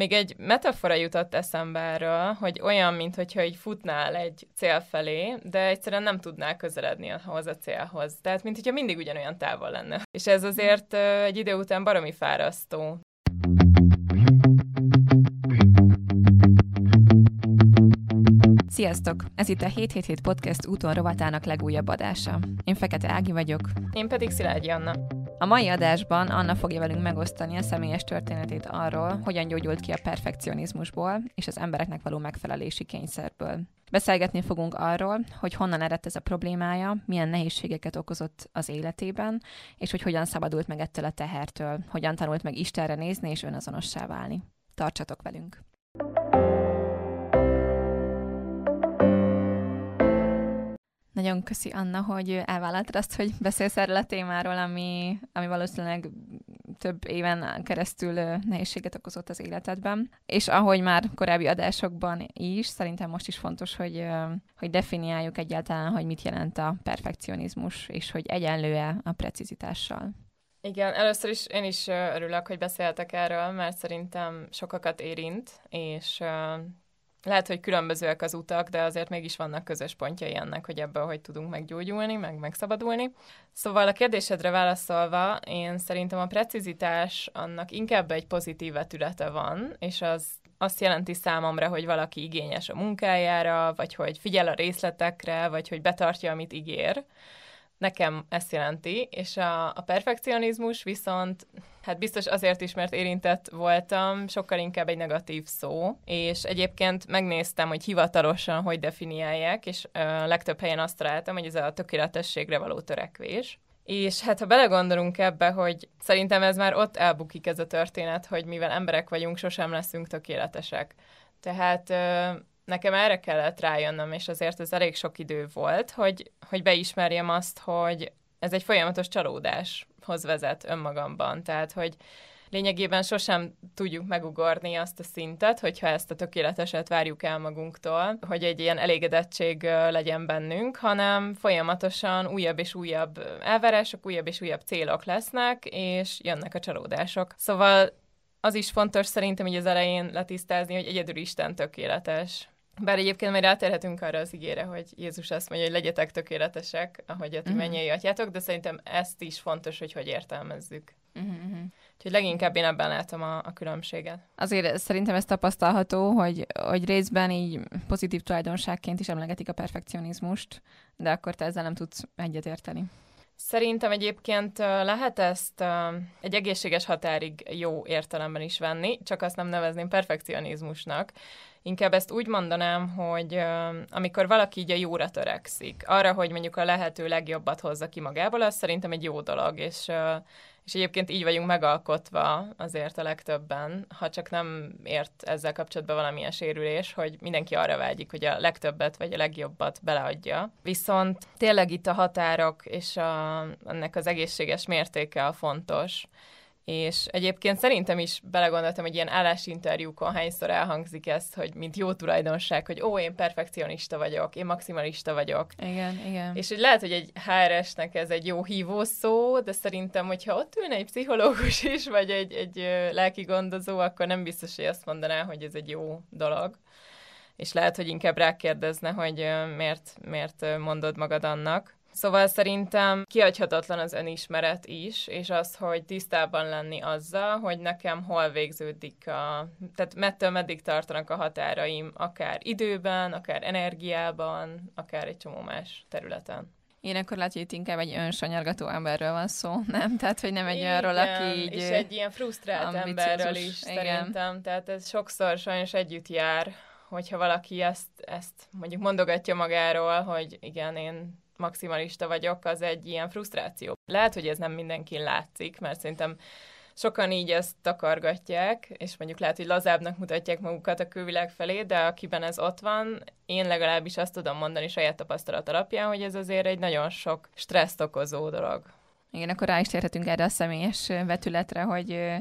Még egy metafora jutott eszembe erről, hogy olyan, mintha így futnál egy cél felé, de egyszerűen nem tudnál közeledni ahhoz a célhoz. Tehát, mintha mindig ugyanolyan távol lenne. És ez azért egy idő után baromi fárasztó. Sziasztok! Ez itt a 777 Podcast úton rovatának legújabb adása. Én Fekete Ági vagyok. Én pedig Szilágyi Anna. A mai adásban Anna fogja velünk megosztani a személyes történetét arról, hogyan gyógyult ki a perfekcionizmusból és az embereknek való megfelelési kényszerből. Beszélgetni fogunk arról, hogy honnan eredt ez a problémája, milyen nehézségeket okozott az életében, és hogy hogyan szabadult meg ettől a tehertől, hogyan tanult meg Istenre nézni és önazonossá válni. Tartsatok velünk! Nagyon köszi Anna, hogy elvállaltad azt, hogy beszélsz erről a témáról, ami, ami valószínűleg több éven keresztül nehézséget okozott az életedben. És ahogy már korábbi adásokban is, szerintem most is fontos, hogy, hogy definiáljuk egyáltalán, hogy mit jelent a perfekcionizmus, és hogy egyenlő-e a precizitással. Igen, először is én is örülök, hogy beszéltek erről, mert szerintem sokakat érint, és lehet, hogy különbözőek az utak, de azért mégis vannak közös pontjai ennek, hogy ebből hogy tudunk meggyógyulni, meg megszabadulni. Szóval a kérdésedre válaszolva, én szerintem a precizitás annak inkább egy pozitív vetülete van, és az azt jelenti számomra, hogy valaki igényes a munkájára, vagy hogy figyel a részletekre, vagy hogy betartja, amit ígér. Nekem ezt jelenti, és a, a perfekcionizmus viszont, hát biztos azért is, mert érintett voltam, sokkal inkább egy negatív szó, és egyébként megnéztem, hogy hivatalosan hogy definiálják, és a legtöbb helyen azt találtam, hogy ez a tökéletességre való törekvés. És hát ha belegondolunk ebbe, hogy szerintem ez már ott elbukik ez a történet, hogy mivel emberek vagyunk, sosem leszünk tökéletesek. Tehát nekem erre kellett rájönnöm, és azért ez elég sok idő volt, hogy, hogy beismerjem azt, hogy ez egy folyamatos csalódáshoz vezet önmagamban. Tehát, hogy lényegében sosem tudjuk megugorni azt a szintet, hogyha ezt a tökéleteset várjuk el magunktól, hogy egy ilyen elégedettség legyen bennünk, hanem folyamatosan újabb és újabb elvárások, újabb és újabb célok lesznek, és jönnek a csalódások. Szóval az is fontos szerintem hogy az elején letisztázni, hogy egyedül Isten tökéletes. Bár egyébként majd rátérhetünk arra az ígére, hogy Jézus azt mondja, hogy legyetek tökéletesek, ahogy a ti uh-huh. mennyei atyátok, de szerintem ezt is fontos, hogy hogy értelmezzük. Uh-huh. Úgyhogy leginkább én ebben látom a, a különbséget. Azért szerintem ez tapasztalható, hogy, hogy részben így pozitív tulajdonságként is emlegetik a perfekcionizmust, de akkor te ezzel nem tudsz egyetérteni. Szerintem egyébként lehet ezt egy egészséges határig jó értelemben is venni, csak azt nem nevezném perfekcionizmusnak. Inkább ezt úgy mondanám, hogy amikor valaki így a jóra törekszik, arra, hogy mondjuk a lehető legjobbat hozza ki magából, az szerintem egy jó dolog, és és egyébként így vagyunk megalkotva azért a legtöbben, ha csak nem ért ezzel kapcsolatban valamilyen sérülés, hogy mindenki arra vágyik, hogy a legtöbbet vagy a legjobbat beleadja. Viszont tényleg itt a határok és a, ennek az egészséges mértéke a fontos. És egyébként szerintem is belegondoltam, hogy ilyen állásinterjúkon hányszor elhangzik ezt, hogy mint jó tulajdonság, hogy ó, én perfekcionista vagyok, én maximalista vagyok. Igen, igen. És hogy lehet, hogy egy HRS-nek ez egy jó hívó szó, de szerintem, hogyha ott ülne egy pszichológus is, vagy egy, egy lelki gondozó, akkor nem biztos, hogy azt mondaná, hogy ez egy jó dolog. És lehet, hogy inkább rákérdezne, hogy miért, miért mondod magad annak. Szóval szerintem kiadhatatlan az önismeret is, és az, hogy tisztában lenni azzal, hogy nekem hol végződik a... Tehát mettől meddig tartanak a határaim, akár időben, akár energiában, akár egy csomó más területen. Én akkor látja, hogy itt inkább egy önsanyargató emberről van szó, nem? Tehát, hogy nem egy olyanról, aki így... és egy ilyen frusztrált emberről is igen. szerintem. Tehát ez sokszor sajnos együtt jár, hogyha valaki ezt, ezt mondjuk mondogatja magáról, hogy igen, én maximalista vagyok, az egy ilyen frusztráció. Lehet, hogy ez nem mindenkin látszik, mert szerintem sokan így ezt takargatják, és mondjuk lehet, hogy lazábbnak mutatják magukat a külvilág felé, de akiben ez ott van, én legalábbis azt tudom mondani saját tapasztalat alapján, hogy ez azért egy nagyon sok stresszt okozó dolog. Igen, akkor rá is térhetünk erre a személyes vetületre, hogy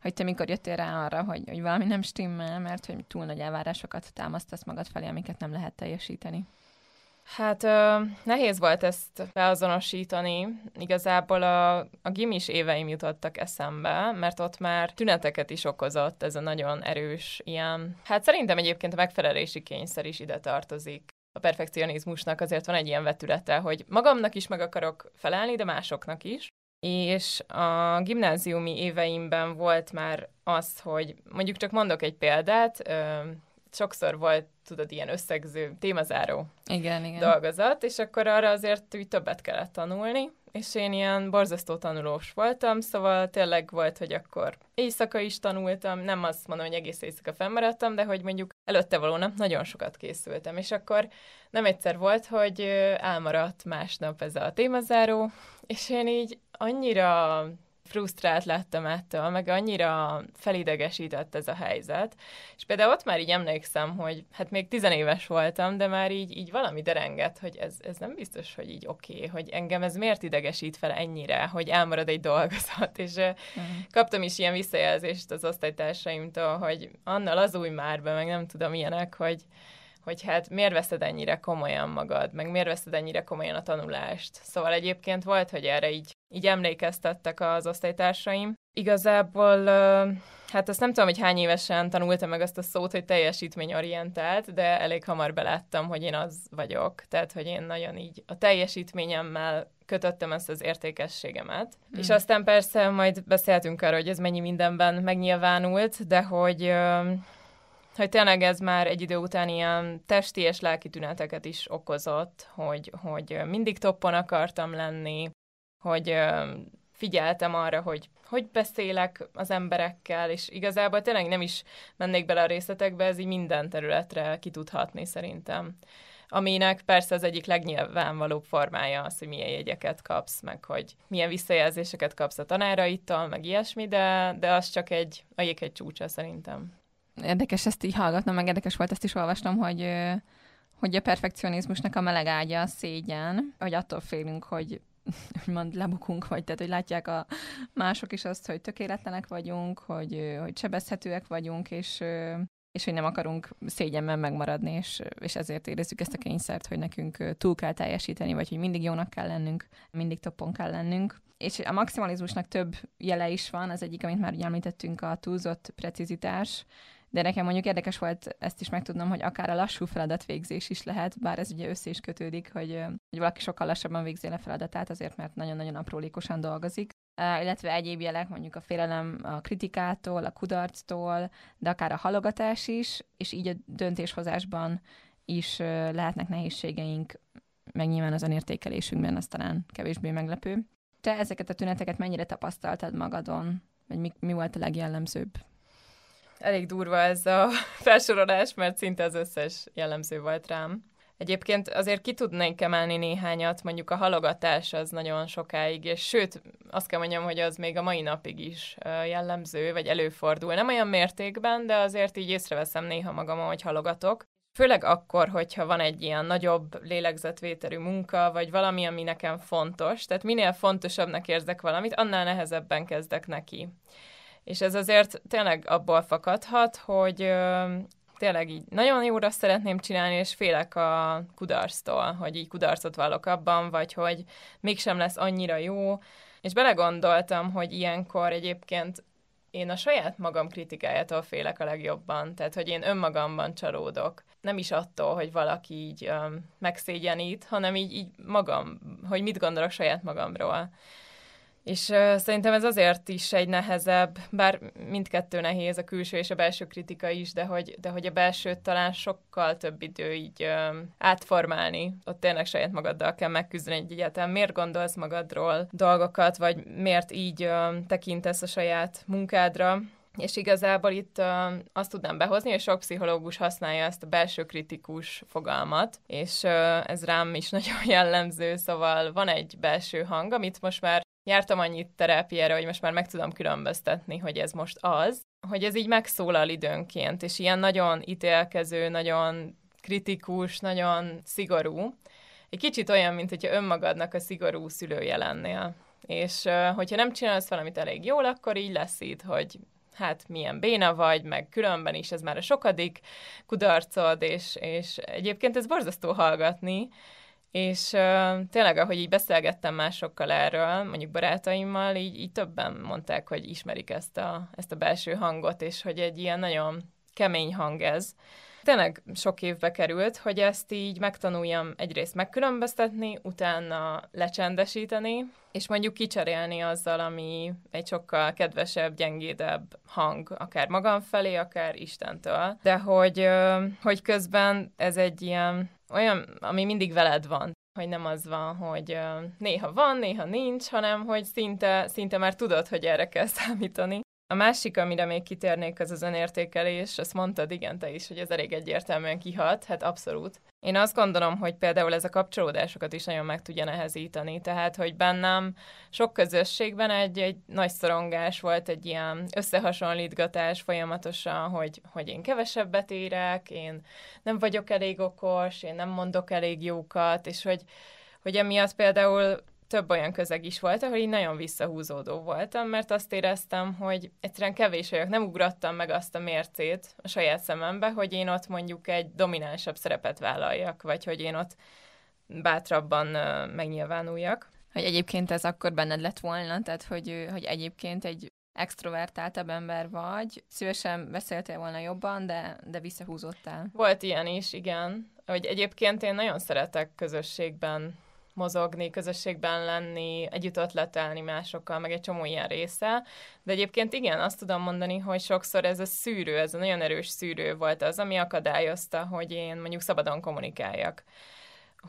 hogy te mikor jöttél rá arra, hogy, hogy valami nem stimmel, mert hogy túl nagy elvárásokat támasztasz magad felé, amiket nem lehet teljesíteni. Hát ö, nehéz volt ezt beazonosítani. Igazából a, a gimis éveim jutottak eszembe, mert ott már tüneteket is okozott ez a nagyon erős ilyen. Hát szerintem egyébként a megfelelési kényszer is ide tartozik. A perfekcionizmusnak azért van egy ilyen vetülete, hogy magamnak is meg akarok felelni, de másoknak is. És a gimnáziumi éveimben volt már az, hogy mondjuk csak mondok egy példát, sokszor volt, tudod, ilyen összegző, témazáró igen, igen. dolgozat, és akkor arra azért úgy többet kellett tanulni, és én ilyen borzasztó tanulós voltam, szóval tényleg volt, hogy akkor éjszaka is tanultam, nem azt mondom, hogy egész éjszaka fennmaradtam, de hogy mondjuk előtte való nap nagyon sokat készültem, és akkor nem egyszer volt, hogy elmaradt másnap ez a témazáró, és én így annyira frusztrált lettem ettől, meg annyira felidegesített ez a helyzet. És például ott már így emlékszem, hogy hát még tizenéves voltam, de már így, így valami derengett, hogy ez, ez nem biztos, hogy így oké, okay, hogy engem ez miért idegesít fel ennyire, hogy elmarad egy dolgozat, és uh-huh. kaptam is ilyen visszajelzést az osztálytársaimtól, hogy annal az új már be, meg nem tudom ilyenek, hogy hogy hát miért veszed ennyire komolyan magad, meg miért veszed ennyire komolyan a tanulást. Szóval egyébként volt, hogy erre így, így emlékeztettek az osztálytársaim. Igazából, hát azt nem tudom, hogy hány évesen tanultam meg azt a szót, hogy teljesítményorientált, de elég hamar beláttam, hogy én az vagyok. Tehát, hogy én nagyon így a teljesítményemmel kötöttem ezt az értékességemet. Mm. És aztán persze majd beszéltünk arról, hogy ez mennyi mindenben megnyilvánult, de hogy hogy tényleg ez már egy idő után ilyen testi és lelki tüneteket is okozott, hogy, hogy mindig toppon akartam lenni, hogy figyeltem arra, hogy hogy beszélek az emberekkel, és igazából tényleg nem is mennék bele a részletekbe, ez így minden területre kitudhatni szerintem. Aminek persze az egyik legnyilvánvalóbb formája az, hogy milyen jegyeket kapsz, meg hogy milyen visszajelzéseket kapsz a tanáraitól, meg ilyesmi, de, de az csak egy, a egy csúcsa szerintem érdekes ezt így hallgatnom, meg érdekes volt ezt is olvasnom, hogy, hogy a perfekcionizmusnak a meleg ágya a szégyen, hogy attól félünk, hogy úgymond lebukunk, vagy tehát, hogy látják a mások is azt, hogy tökéletlenek vagyunk, hogy, hogy sebezhetőek vagyunk, és, és hogy nem akarunk szégyenben megmaradni, és, és ezért érezzük ezt a kényszert, hogy nekünk túl kell teljesíteni, vagy hogy mindig jónak kell lennünk, mindig toppon kell lennünk. És a maximalizmusnak több jele is van, az egyik, amit már ugye említettünk, a túlzott precizitás, de nekem mondjuk érdekes volt ezt is megtudnom, hogy akár a lassú feladatvégzés is lehet, bár ez ugye össze is kötődik, hogy, hogy valaki sokkal lassabban végzi a feladatát, azért mert nagyon-nagyon aprólékosan dolgozik. Illetve egyéb jelek, mondjuk a félelem a kritikától, a kudarctól, de akár a halogatás is, és így a döntéshozásban is lehetnek nehézségeink, meg nyilván az önértékelésünkben, az talán kevésbé meglepő. Te ezeket a tüneteket mennyire tapasztaltad magadon? Vagy mi, mi volt a legjellemzőbb? Elég durva ez a felsorolás, mert szinte az összes jellemző volt rám. Egyébként azért ki tudnék emelni néhányat, mondjuk a halogatás az nagyon sokáig, és sőt, azt kell mondjam, hogy az még a mai napig is jellemző, vagy előfordul. Nem olyan mértékben, de azért így észreveszem néha magamon, hogy halogatok. Főleg akkor, hogyha van egy ilyen nagyobb lélegzetvételű munka, vagy valami, ami nekem fontos. Tehát minél fontosabbnak érzek valamit, annál nehezebben kezdek neki. És ez azért tényleg abból fakadhat, hogy tényleg így nagyon jóra szeretném csinálni, és félek a kudarctól, hogy így kudarcot vallok abban, vagy hogy mégsem lesz annyira jó. És belegondoltam, hogy ilyenkor egyébként én a saját magam kritikájától félek a legjobban, tehát hogy én önmagamban csalódok. Nem is attól, hogy valaki így ö, megszégyenít, hanem így, így magam, hogy mit gondolok saját magamról. És uh, szerintem ez azért is egy nehezebb, bár mindkettő nehéz, a külső és a belső kritika is, de hogy, de hogy a belsőt talán sokkal több idő így uh, átformálni. Ott tényleg saját magaddal kell megküzdeni egy egyáltalán. Miért gondolsz magadról dolgokat, vagy miért így uh, tekintesz a saját munkádra. És igazából itt uh, azt tudnám behozni, hogy sok pszichológus használja ezt a belső kritikus fogalmat, és uh, ez rám is nagyon jellemző, szóval van egy belső hang, amit most már jártam annyit terápiára, hogy most már meg tudom különböztetni, hogy ez most az, hogy ez így megszólal időnként, és ilyen nagyon ítélkező, nagyon kritikus, nagyon szigorú. Egy kicsit olyan, mint hogyha önmagadnak a szigorú szülője lennél. És hogyha nem csinálsz valamit elég jól, akkor így lesz itt, hogy hát milyen béna vagy, meg különben is ez már a sokadik kudarcod, és, és egyébként ez borzasztó hallgatni, És uh, tényleg, ahogy így beszélgettem másokkal erről, mondjuk barátaimmal, így, így többen mondták, hogy ismerik ezt a, ezt a belső hangot, és hogy egy ilyen nagyon kemény hang ez. Tényleg sok évbe került, hogy ezt így megtanuljam egyrészt megkülönböztetni, utána lecsendesíteni, és mondjuk kicserélni azzal, ami egy sokkal kedvesebb, gyengédebb hang, akár magam felé, akár Istentől. De hogy, hogy közben ez egy ilyen olyan, ami mindig veled van hogy nem az van, hogy néha van, néha nincs, hanem hogy szinte, szinte már tudod, hogy erre kell számítani. A másik, amire még kitérnék, az az önértékelés. Azt mondtad, igen, te is, hogy ez elég egyértelműen kihat. Hát abszolút. Én azt gondolom, hogy például ez a kapcsolódásokat is nagyon meg tudja nehezíteni. Tehát, hogy bennem sok közösségben egy, egy nagy szorongás volt, egy ilyen összehasonlítgatás folyamatosan, hogy, hogy én kevesebbet érek, én nem vagyok elég okos, én nem mondok elég jókat, és hogy, hogy emiatt például több olyan közeg is volt, ahol így nagyon visszahúzódó voltam, mert azt éreztem, hogy egyszerűen kevés vagyok, nem ugrattam meg azt a mércét a saját szemembe, hogy én ott mondjuk egy dominánsabb szerepet vállaljak, vagy hogy én ott bátrabban megnyilvánuljak. Hogy egyébként ez akkor benned lett volna, tehát hogy, hogy egyébként egy extrovertáltabb ember vagy, szívesen beszéltél volna jobban, de, de visszahúzottál. Volt ilyen is, igen. Hogy egyébként én nagyon szeretek közösségben mozogni, közösségben lenni, együtt ötletelni másokkal, meg egy csomó ilyen része. De egyébként igen, azt tudom mondani, hogy sokszor ez a szűrő, ez a nagyon erős szűrő volt az, ami akadályozta, hogy én mondjuk szabadon kommunikáljak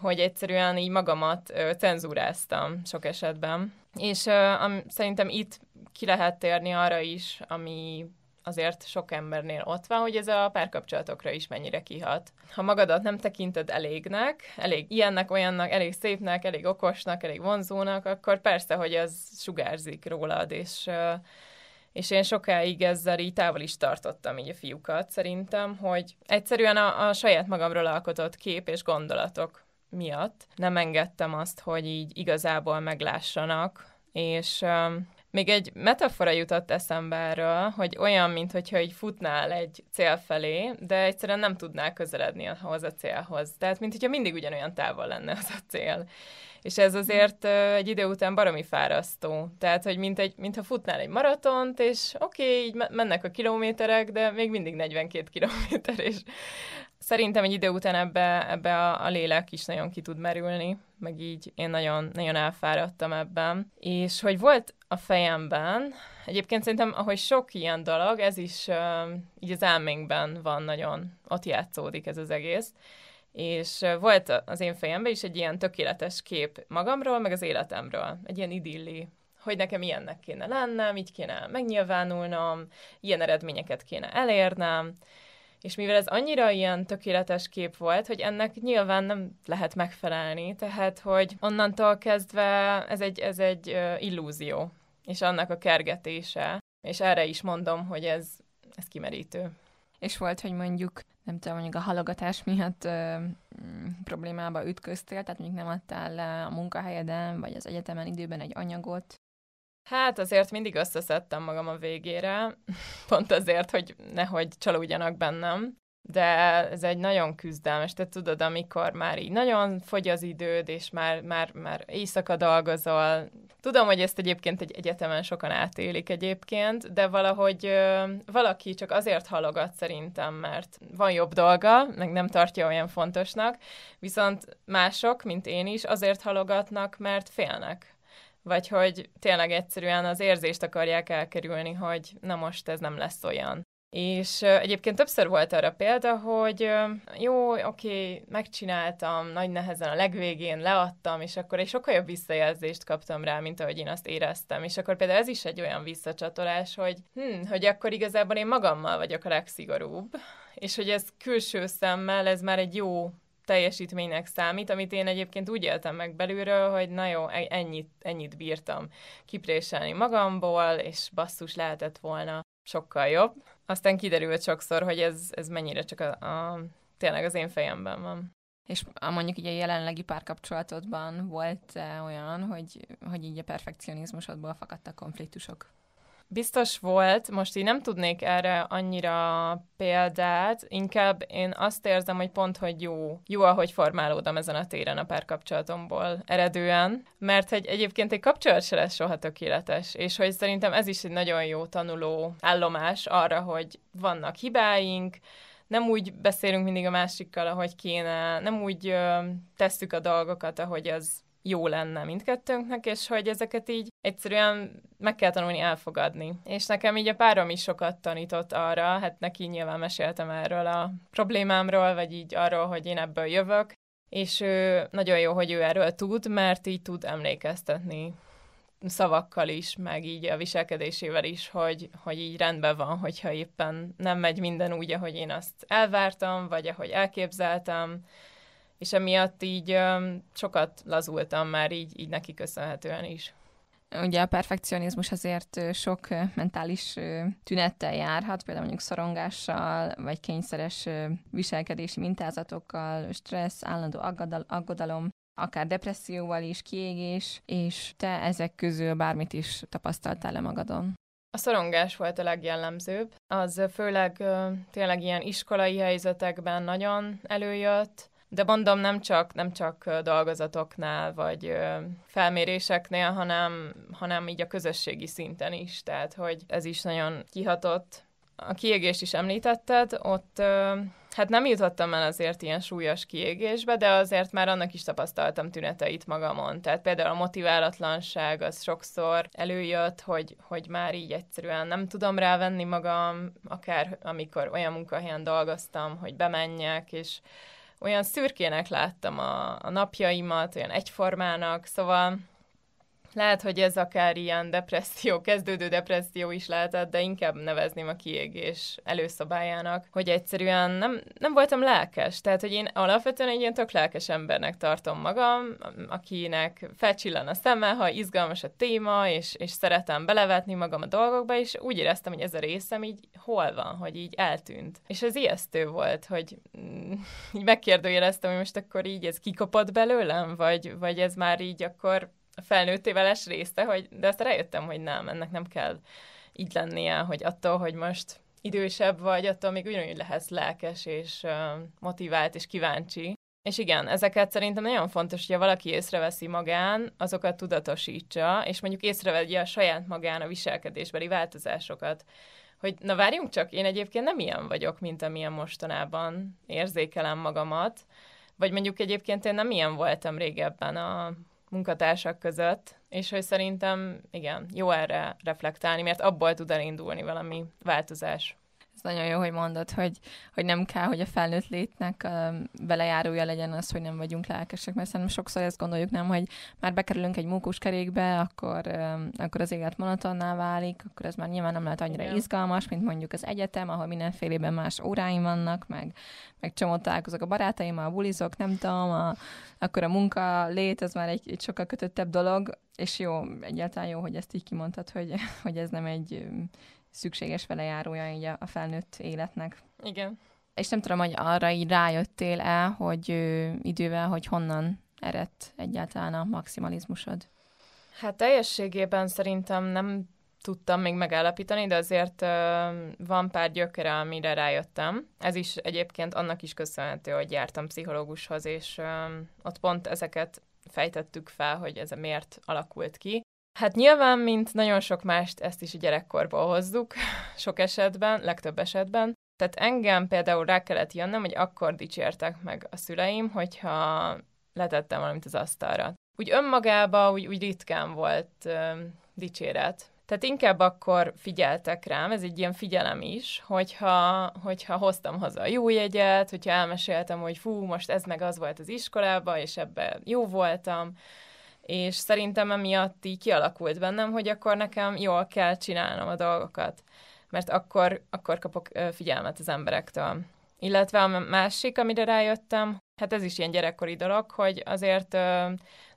hogy egyszerűen így magamat ö, cenzúráztam sok esetben. És ö, am, szerintem itt ki lehet térni arra is, ami azért sok embernél ott van, hogy ez a párkapcsolatokra is mennyire kihat. Ha magadat nem tekinted elégnek, elég ilyennek, olyannak, elég szépnek, elég okosnak, elég vonzónak, akkor persze, hogy ez sugárzik rólad, és és én sokáig ezzel így távol is tartottam így a fiúkat, szerintem, hogy egyszerűen a, a saját magamról alkotott kép és gondolatok miatt nem engedtem azt, hogy így igazából meglássanak, és még egy metafora jutott eszembe erről, hogy olyan, mintha így futnál egy cél felé, de egyszerűen nem tudnál közeledni ahhoz a célhoz. Tehát, mintha mindig ugyanolyan távol lenne az a cél. És ez azért egy idő után baromi fárasztó. Tehát, hogy mint egy, mintha futnál egy maratont, és oké, okay, így mennek a kilométerek, de még mindig 42 kilométer, és szerintem egy idő után ebbe, ebbe a, a lélek is nagyon ki tud merülni, meg így én nagyon, nagyon elfáradtam ebben. És hogy volt a fejemben, egyébként szerintem, ahogy sok ilyen dolog, ez is uh, így az elménkben van nagyon, ott játszódik ez az egész, és volt az én fejemben is egy ilyen tökéletes kép magamról, meg az életemről, egy ilyen idilli hogy nekem ilyennek kéne lennem, így kéne megnyilvánulnom, ilyen eredményeket kéne elérnem, és mivel ez annyira ilyen tökéletes kép volt, hogy ennek nyilván nem lehet megfelelni, tehát hogy onnantól kezdve ez egy, ez egy illúzió, és annak a kergetése, és erre is mondom, hogy ez, ez kimerítő. És volt, hogy mondjuk, nem tudom, mondjuk a halogatás miatt ö, mm, problémába ütköztél, tehát mondjuk nem adtál le a munkahelyeden, vagy az egyetemen időben egy anyagot, Hát azért mindig összeszedtem magam a végére, pont azért, hogy nehogy csalódjanak bennem. De ez egy nagyon küzdelmes, te tudod, amikor már így nagyon fogy az időd, és már, már, már éjszaka dolgozol. Tudom, hogy ezt egyébként egy egyetemen sokan átélik egyébként, de valahogy ö, valaki csak azért halogat szerintem, mert van jobb dolga, meg nem tartja olyan fontosnak, viszont mások, mint én is, azért halogatnak, mert félnek vagy hogy tényleg egyszerűen az érzést akarják elkerülni, hogy na most ez nem lesz olyan. És egyébként többször volt arra példa, hogy jó, oké, megcsináltam, nagy nehezen a legvégén leadtam, és akkor egy sokkal jobb visszajelzést kaptam rá, mint ahogy én azt éreztem. És akkor például ez is egy olyan visszacsatolás, hogy hm, hogy akkor igazából én magammal vagyok a legszigorúbb, és hogy ez külső szemmel, ez már egy jó teljesítménynek számít, amit én egyébként úgy éltem meg belülről, hogy na jó, e- ennyit, ennyit bírtam kipréselni magamból, és basszus lehetett volna sokkal jobb. Aztán kiderült sokszor, hogy ez, ez mennyire csak a, a, tényleg az én fejemben van. És mondjuk így a jelenlegi párkapcsolatodban volt -e olyan, hogy, hogy így a perfekcionizmusodból fakadtak konfliktusok? Biztos volt, most így nem tudnék erre annyira példát, inkább én azt érzem, hogy pont, hogy jó, jó, ahogy formálódom ezen a téren a párkapcsolatomból eredően, mert hogy egyébként egy kapcsolat se lesz soha tökéletes, és hogy szerintem ez is egy nagyon jó tanuló állomás arra, hogy vannak hibáink, nem úgy beszélünk mindig a másikkal, ahogy kéne, nem úgy ö, tesszük a dolgokat, ahogy az jó lenne mindkettőnknek, és hogy ezeket így egyszerűen meg kell tanulni elfogadni. És nekem így a párom is sokat tanított arra, hát neki nyilván meséltem erről a problémámról, vagy így arról, hogy én ebből jövök, és ő nagyon jó, hogy ő erről tud, mert így tud emlékeztetni szavakkal is, meg így a viselkedésével is, hogy, hogy így rendben van, hogyha éppen nem megy minden úgy, ahogy én azt elvártam, vagy ahogy elképzeltem, és emiatt így sokat lazultam már így, így neki köszönhetően is. Ugye a perfekcionizmus azért sok mentális tünettel járhat, például mondjuk szorongással, vagy kényszeres viselkedési mintázatokkal, stressz, állandó aggodalom, akár depresszióval is, kiégés, és te ezek közül bármit is tapasztaltál le magadon? A szorongás volt a legjellemzőbb. Az főleg tényleg ilyen iskolai helyzetekben nagyon előjött, de mondom, nem csak, nem csak dolgozatoknál, vagy felméréseknél, hanem, hanem így a közösségi szinten is. Tehát, hogy ez is nagyon kihatott. A kiégést is említetted, ott hát nem jutottam el azért ilyen súlyos kiégésbe, de azért már annak is tapasztaltam tüneteit magamon. Tehát például a motiválatlanság az sokszor előjött, hogy, hogy már így egyszerűen nem tudom rávenni magam, akár amikor olyan munkahelyen dolgoztam, hogy bemenjek, és olyan szürkének láttam a, a napjaimat, olyan egyformának, szóval lehet, hogy ez akár ilyen depresszió, kezdődő depresszió is lehetett, de inkább nevezném a kiégés előszabályának, hogy egyszerűen nem, nem voltam lelkes. Tehát, hogy én alapvetően egy ilyen tök lelkes embernek tartom magam, akinek felcsillan a szeme, ha izgalmas a téma, és, és szeretem belevetni magam a dolgokba, és úgy éreztem, hogy ez a részem így hol van, hogy így eltűnt. És ez ijesztő volt, hogy mm, így megkérdőjeleztem, hogy most akkor így ez kikopott belőlem, vagy, vagy ez már így akkor a felnőttéveles része, hogy, de azt rájöttem, hogy nem, ennek nem kell így lennie, hogy attól, hogy most idősebb vagy, attól még ugyanúgy lehetsz lelkes és motivált és kíváncsi. És igen, ezeket szerintem nagyon fontos, hogyha valaki észreveszi magán, azokat tudatosítsa, és mondjuk észrevegye a saját magán a viselkedésbeli változásokat. Hogy na várjunk csak, én egyébként nem ilyen vagyok, mint amilyen mostanában érzékelem magamat, vagy mondjuk egyébként én nem ilyen voltam régebben a munkatársak között, és hogy szerintem, igen, jó erre reflektálni, mert abból tud elindulni valami változás. Ez nagyon jó, hogy mondod, hogy, hogy nem kell, hogy a felnőtt létnek uh, belejárója legyen az, hogy nem vagyunk lelkesek, mert szerintem sokszor ezt gondoljuk, nem, hogy már bekerülünk egy kerékbe, akkor, uh, akkor az élet monotonná válik, akkor ez már nyilván nem lehet annyira Igen. izgalmas, mint mondjuk az egyetem, ahol mindenfélében más óráim vannak, meg, meg csomót találkozok a barátaimmal, bulizok, nem tudom, a, akkor a munka lét, az már egy, egy sokkal kötöttebb dolog, és jó, egyáltalán jó, hogy ezt így kimondtad, hogy, hogy ez nem egy szükséges vele járója így a, a felnőtt életnek. Igen. És nem tudom, hogy arra így rájöttél el, hogy ö, idővel, hogy honnan eredt egyáltalán a maximalizmusod? Hát teljességében szerintem nem tudtam még megállapítani, de azért ö, van pár gyökere, amire rájöttem. Ez is egyébként annak is köszönhető, hogy jártam pszichológushoz, és ö, ott pont ezeket fejtettük fel, hogy ez miért alakult ki. Hát nyilván, mint nagyon sok mást, ezt is gyerekkorból hozzuk, sok esetben, legtöbb esetben. Tehát engem például rá kellett jönnöm, hogy akkor dicsértek meg a szüleim, hogyha letettem valamit az asztalra. Úgy önmagában úgy, úgy ritkán volt ö, dicséret. Tehát inkább akkor figyeltek rám, ez egy ilyen figyelem is, hogyha, hogyha hoztam haza a jó jegyet, hogyha elmeséltem, hogy fú, most ez meg az volt az iskolában, és ebben jó voltam, és szerintem emiatt így kialakult bennem, hogy akkor nekem jól kell csinálnom a dolgokat, mert akkor, akkor kapok figyelmet az emberektől. Illetve a másik, amire rájöttem, hát ez is ilyen gyerekkori dolog, hogy azért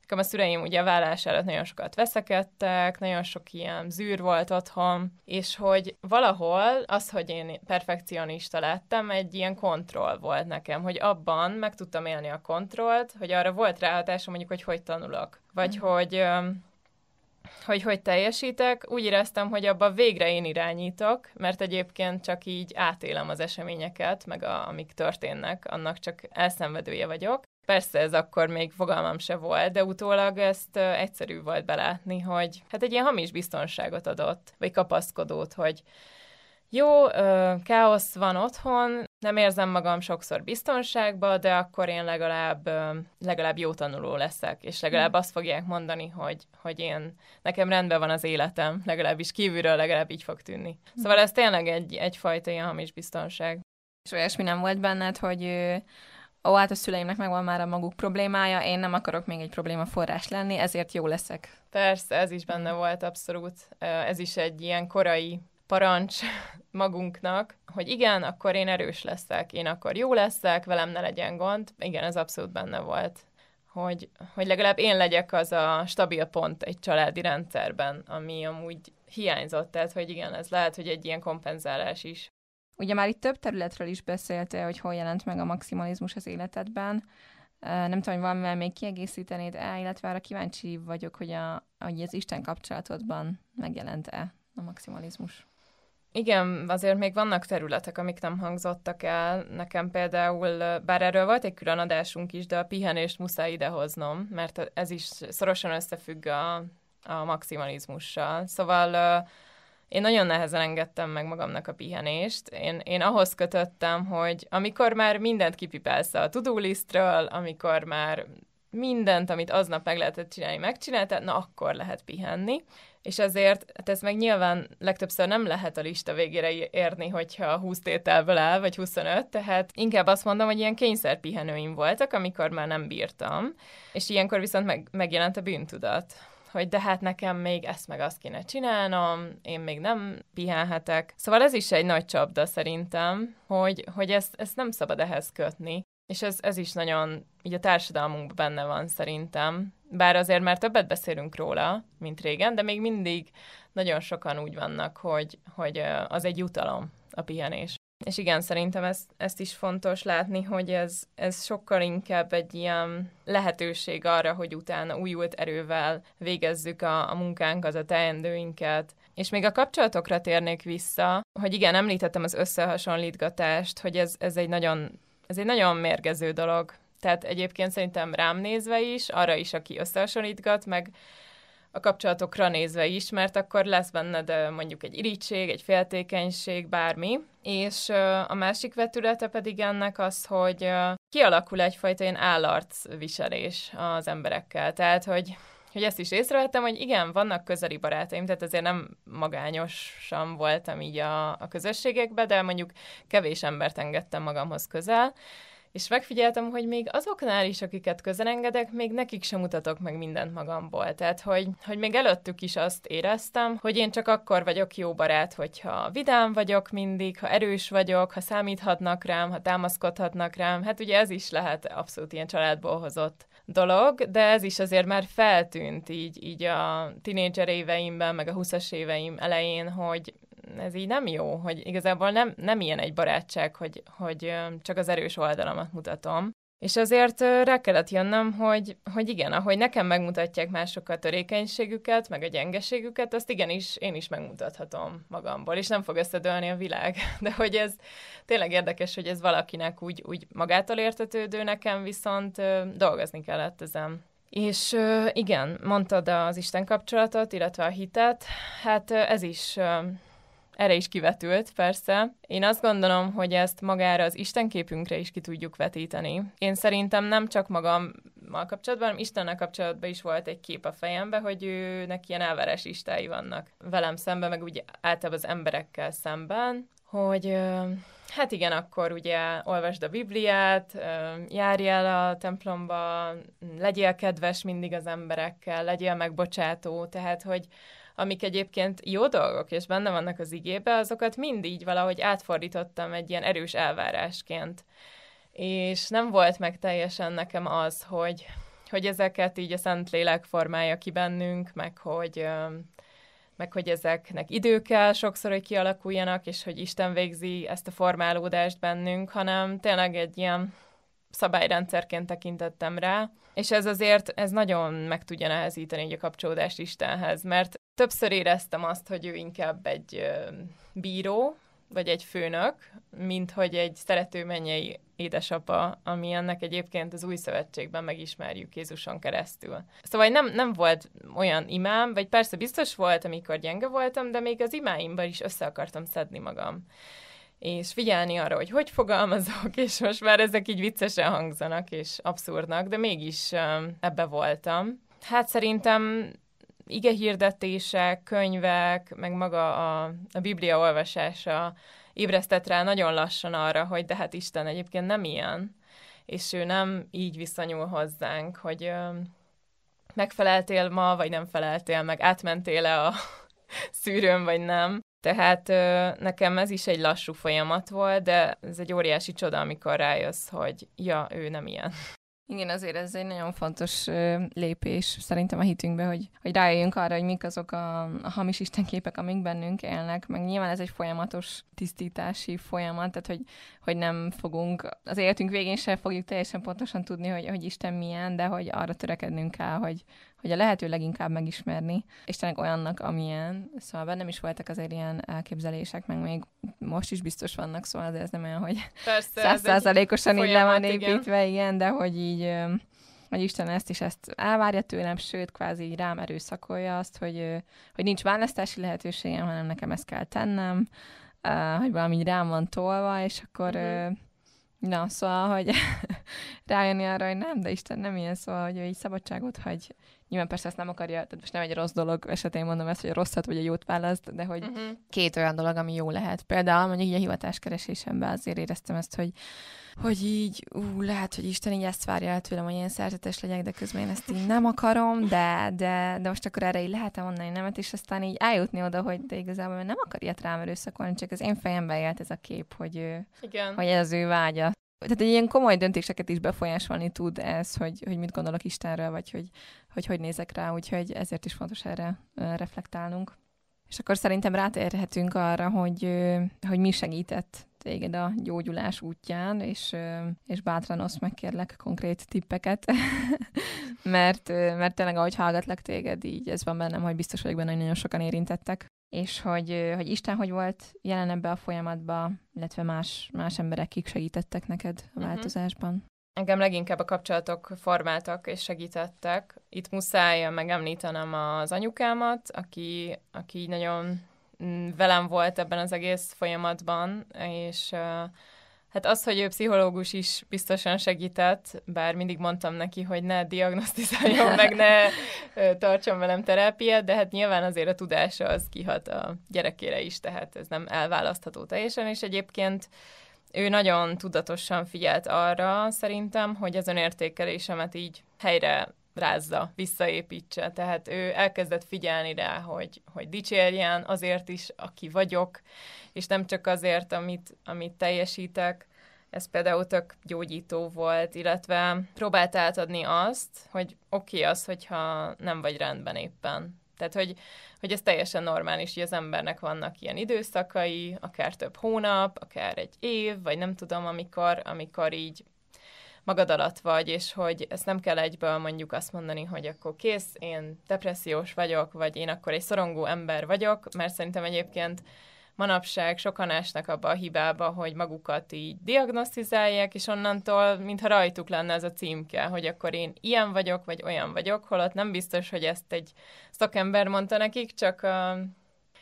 nekem a szüleim ugye a vállás előtt nagyon sokat veszekedtek, nagyon sok ilyen zűr volt otthon, és hogy valahol az, hogy én perfekcionista lettem, egy ilyen kontroll volt nekem, hogy abban meg tudtam élni a kontrollt, hogy arra volt ráhatásom mondjuk, hogy hogy tanulok, vagy mm. hogy hogy hogy teljesítek, úgy éreztem, hogy abba végre én irányítok, mert egyébként csak így átélem az eseményeket, meg a, amik történnek, annak csak elszenvedője vagyok. Persze ez akkor még fogalmam se volt, de utólag ezt egyszerű volt belátni, hogy hát egy ilyen hamis biztonságot adott, vagy kapaszkodót, hogy jó, káosz van otthon, nem érzem magam sokszor biztonságba, de akkor én legalább, legalább jó tanuló leszek, és legalább hm. azt fogják mondani, hogy, hogy én, nekem rendben van az életem, legalábbis kívülről legalább így fog tűnni. Hm. Szóval ez tényleg egy, egyfajta ilyen hamis biztonság. És olyasmi nem volt benned, hogy ó, hát a szüleimnek megvan már a maguk problémája, én nem akarok még egy probléma forrás lenni, ezért jó leszek. Persze, ez is benne volt abszolút. Ez is egy ilyen korai parancs magunknak, hogy igen, akkor én erős leszek, én akkor jó leszek, velem ne legyen gond. Igen, ez abszolút benne volt. Hogy, hogy legalább én legyek az a stabil pont egy családi rendszerben, ami amúgy hiányzott. Tehát, hogy igen, ez lehet, hogy egy ilyen kompenzálás is. Ugye már itt több területről is beszéltél, hogy hol jelent meg a maximalizmus az életedben. Nem tudom, hogy valamivel még kiegészítenéd el, illetve arra kíváncsi vagyok, hogy, a, hogy az Isten kapcsolatodban megjelent-e a maximalizmus. Igen, azért még vannak területek, amik nem hangzottak el. Nekem például, bár erről volt egy külön adásunk is, de a pihenést muszáj idehoznom, mert ez is szorosan összefügg a, a maximalizmussal. Szóval én nagyon nehezen engedtem meg magamnak a pihenést. Én, én ahhoz kötöttem, hogy amikor már mindent kipipelsz a listről, amikor már mindent, amit aznap meg lehetett csinálni, megcsináltad, na akkor lehet pihenni. És azért, hát ez meg nyilván legtöbbször nem lehet a lista végére érni, hogyha 20 tételből áll, vagy 25, tehát inkább azt mondom, hogy ilyen kényszerpihenőim voltak, amikor már nem bírtam, és ilyenkor viszont meg, megjelent a bűntudat hogy de hát nekem még ezt meg azt kéne csinálnom, én még nem pihenhetek. Szóval ez is egy nagy csapda szerintem, hogy, hogy ezt, ezt nem szabad ehhez kötni. És ez, ez is nagyon így a társadalmunkban benne van szerintem. Bár azért már többet beszélünk róla, mint régen, de még mindig nagyon sokan úgy vannak, hogy, hogy az egy jutalom a pihenés. És igen, szerintem ezt, ezt is fontos látni, hogy ez, ez sokkal inkább egy ilyen lehetőség arra, hogy utána újult erővel végezzük a, a munkánkat, a teendőinket. És még a kapcsolatokra térnék vissza, hogy igen, említettem az összehasonlítgatást, hogy ez, ez egy nagyon ez egy nagyon mérgező dolog. Tehát egyébként szerintem rám nézve is, arra is, aki összehasonlítgat, meg a kapcsolatokra nézve is, mert akkor lesz benned mondjuk egy irítség, egy féltékenység, bármi. És a másik vetülete pedig ennek az, hogy kialakul egyfajta ilyen állarcviselés az emberekkel. Tehát, hogy hogy ezt is észrevettem, hogy igen, vannak közeli barátaim, tehát azért nem magányosan voltam így a, a közösségekbe, de mondjuk kevés embert engedtem magamhoz közel, és megfigyeltem, hogy még azoknál is, akiket közelengedek, még nekik sem mutatok meg mindent magamból. Tehát, hogy, hogy még előttük is azt éreztem, hogy én csak akkor vagyok jó barát, hogyha vidám vagyok mindig, ha erős vagyok, ha számíthatnak rám, ha támaszkodhatnak rám. Hát ugye ez is lehet abszolút ilyen családból hozott dolog, de ez is azért már feltűnt így, így a tinédzser éveimben, meg a 20-as éveim elején, hogy ez így nem jó, hogy igazából nem, nem ilyen egy barátság, hogy, hogy csak az erős oldalamat mutatom. És azért rá kellett jönnöm, hogy, hogy igen, ahogy nekem megmutatják mások a törékenységüket, meg a gyengeségüket, azt igenis én is megmutathatom magamból, és nem fog összedőlni a világ. De hogy ez tényleg érdekes, hogy ez valakinek úgy, úgy magától értetődő, nekem viszont dolgozni kellett ezen. És igen, mondtad az Isten kapcsolatot, illetve a hitet, hát ez is erre is kivetült, persze. Én azt gondolom, hogy ezt magára az Istenképünkre is ki tudjuk vetíteni. Én szerintem nem csak magammal kapcsolatban, hanem Istennel kapcsolatban is volt egy kép a fejembe, hogy őnek ilyen elveres istái vannak velem szemben, meg úgy általában az emberekkel szemben, hogy hát igen, akkor ugye olvasd a Bibliát, járj el a templomba, legyél kedves mindig az emberekkel, legyél megbocsátó, tehát hogy amik egyébként jó dolgok, és benne vannak az igébe, azokat mind így valahogy átfordítottam egy ilyen erős elvárásként. És nem volt meg teljesen nekem az, hogy, hogy ezeket így a Szentlélek formálja ki bennünk, meg hogy, meg hogy ezeknek idő kell sokszor, hogy kialakuljanak, és hogy Isten végzi ezt a formálódást bennünk, hanem tényleg egy ilyen szabályrendszerként tekintettem rá, és ez azért, ez nagyon meg tudja nehezíteni a kapcsolódást Istenhez, mert többször éreztem azt, hogy ő inkább egy bíró, vagy egy főnök, mint hogy egy szerető mennyei édesapa, ami ennek egyébként az új szövetségben megismerjük Jézuson keresztül. Szóval nem, nem volt olyan imám, vagy persze biztos volt, amikor gyenge voltam, de még az imáimban is össze akartam szedni magam és figyelni arra, hogy hogy fogalmazok, és most már ezek így viccesen hangzanak, és abszurdnak, de mégis ebbe voltam. Hát szerintem ige hirdetések, könyvek, meg maga a, a Biblia olvasása ébresztett rá nagyon lassan arra, hogy de hát Isten egyébként nem ilyen, és ő nem így viszonyul hozzánk, hogy ö, megfeleltél ma, vagy nem feleltél meg, átmentél-e a szűrőn, vagy nem. Tehát ö, nekem ez is egy lassú folyamat volt, de ez egy óriási csoda, amikor rájössz, hogy ja, ő nem ilyen. Igen, azért ez egy nagyon fontos lépés szerintem a hitünkbe, hogy, hogy rájöjjünk arra, hogy mik azok a, a hamis istenképek, amik bennünk élnek, meg nyilván ez egy folyamatos tisztítási folyamat, tehát hogy, hogy nem fogunk, az életünk végén sem fogjuk teljesen pontosan tudni, hogy, hogy Isten milyen, de hogy arra törekednünk kell, hogy, hogy a lehető leginkább megismerni Istennek olyannak, amilyen. Szóval bennem is voltak azért ilyen elképzelések, meg még most is biztos vannak, szóval ez nem olyan, hogy százszázalékosan így le van építve, igen. igen, de hogy így hogy Isten ezt is ezt elvárja tőlem, sőt, kvázi így rám erőszakolja azt, hogy, hogy nincs választási lehetőségem, hanem nekem ezt kell tennem, hogy valami rám van tolva, és akkor uh-huh. Na, szóval, hogy rájönni arra, hogy nem, de Isten nem ilyen, szóval, hogy ő így szabadságot hagy Nyilván persze ezt nem akarja, tehát most nem egy rossz dolog esetén mondom ezt, hogy a rosszat vagy a jót választ, de hogy uh-huh. két olyan dolog, ami jó lehet. Például mondjuk így a hivatáskeresésemben azért éreztem ezt, hogy hogy így, ú, lehet, hogy Isten így ezt várja el tőlem, hogy én szerzetes legyek, de közben én ezt így nem akarom, de, de, de most akkor erre így lehet mondani nemet, és aztán így eljutni oda, hogy de igazából nem akar ilyet rám erőszakolni, csak az én fejemben élt ez a kép, hogy, Igen. hogy ez az ő vágya tehát egy ilyen komoly döntéseket is befolyásolni tud ez, hogy, hogy mit gondolok Istenről, vagy hogy, hogy hogy nézek rá, úgyhogy ezért is fontos erre reflektálnunk. És akkor szerintem rátérhetünk arra, hogy, hogy mi segített téged a gyógyulás útján, és, és bátran oszd meg kérlek konkrét tippeket, mert, mert tényleg ahogy hallgatlak téged, így ez van bennem, hogy biztos vagyok benne, hogy nagyon sokan érintettek és hogy, hogy Isten hogy volt jelen ebbe a folyamatba, illetve más, más emberek, kik segítettek neked a mhm. változásban? Uh-huh. Engem leginkább a kapcsolatok formáltak és segítettek. Itt muszáj megemlítenem az anyukámat, aki, aki nagyon mm, velem volt ebben az egész folyamatban, és uh, Hát az, hogy ő pszichológus is biztosan segített, bár mindig mondtam neki, hogy ne diagnosztizáljon meg, ne tartson velem terápiát, de hát nyilván azért a tudása az kihat a gyerekére is, tehát ez nem elválasztható teljesen, és egyébként ő nagyon tudatosan figyelt arra szerintem, hogy az önértékelésemet így helyre rázza, visszaépítse. Tehát ő elkezdett figyelni rá, hogy, hogy dicsérjen azért is, aki vagyok, és nem csak azért, amit, amit teljesítek. Ez például tök gyógyító volt, illetve próbált átadni azt, hogy oké okay az, hogyha nem vagy rendben éppen. Tehát, hogy, hogy ez teljesen normális, hogy az embernek vannak ilyen időszakai, akár több hónap, akár egy év, vagy nem tudom, amikor, amikor így magad alatt vagy, és hogy ezt nem kell egyből mondjuk azt mondani, hogy akkor kész, én depressziós vagyok, vagy én akkor egy szorongó ember vagyok, mert szerintem egyébként manapság sokan esnek abba a hibába, hogy magukat így diagnosztizálják, és onnantól, mintha rajtuk lenne ez a címke, hogy akkor én ilyen vagyok, vagy olyan vagyok, holott nem biztos, hogy ezt egy szakember mondta nekik, csak a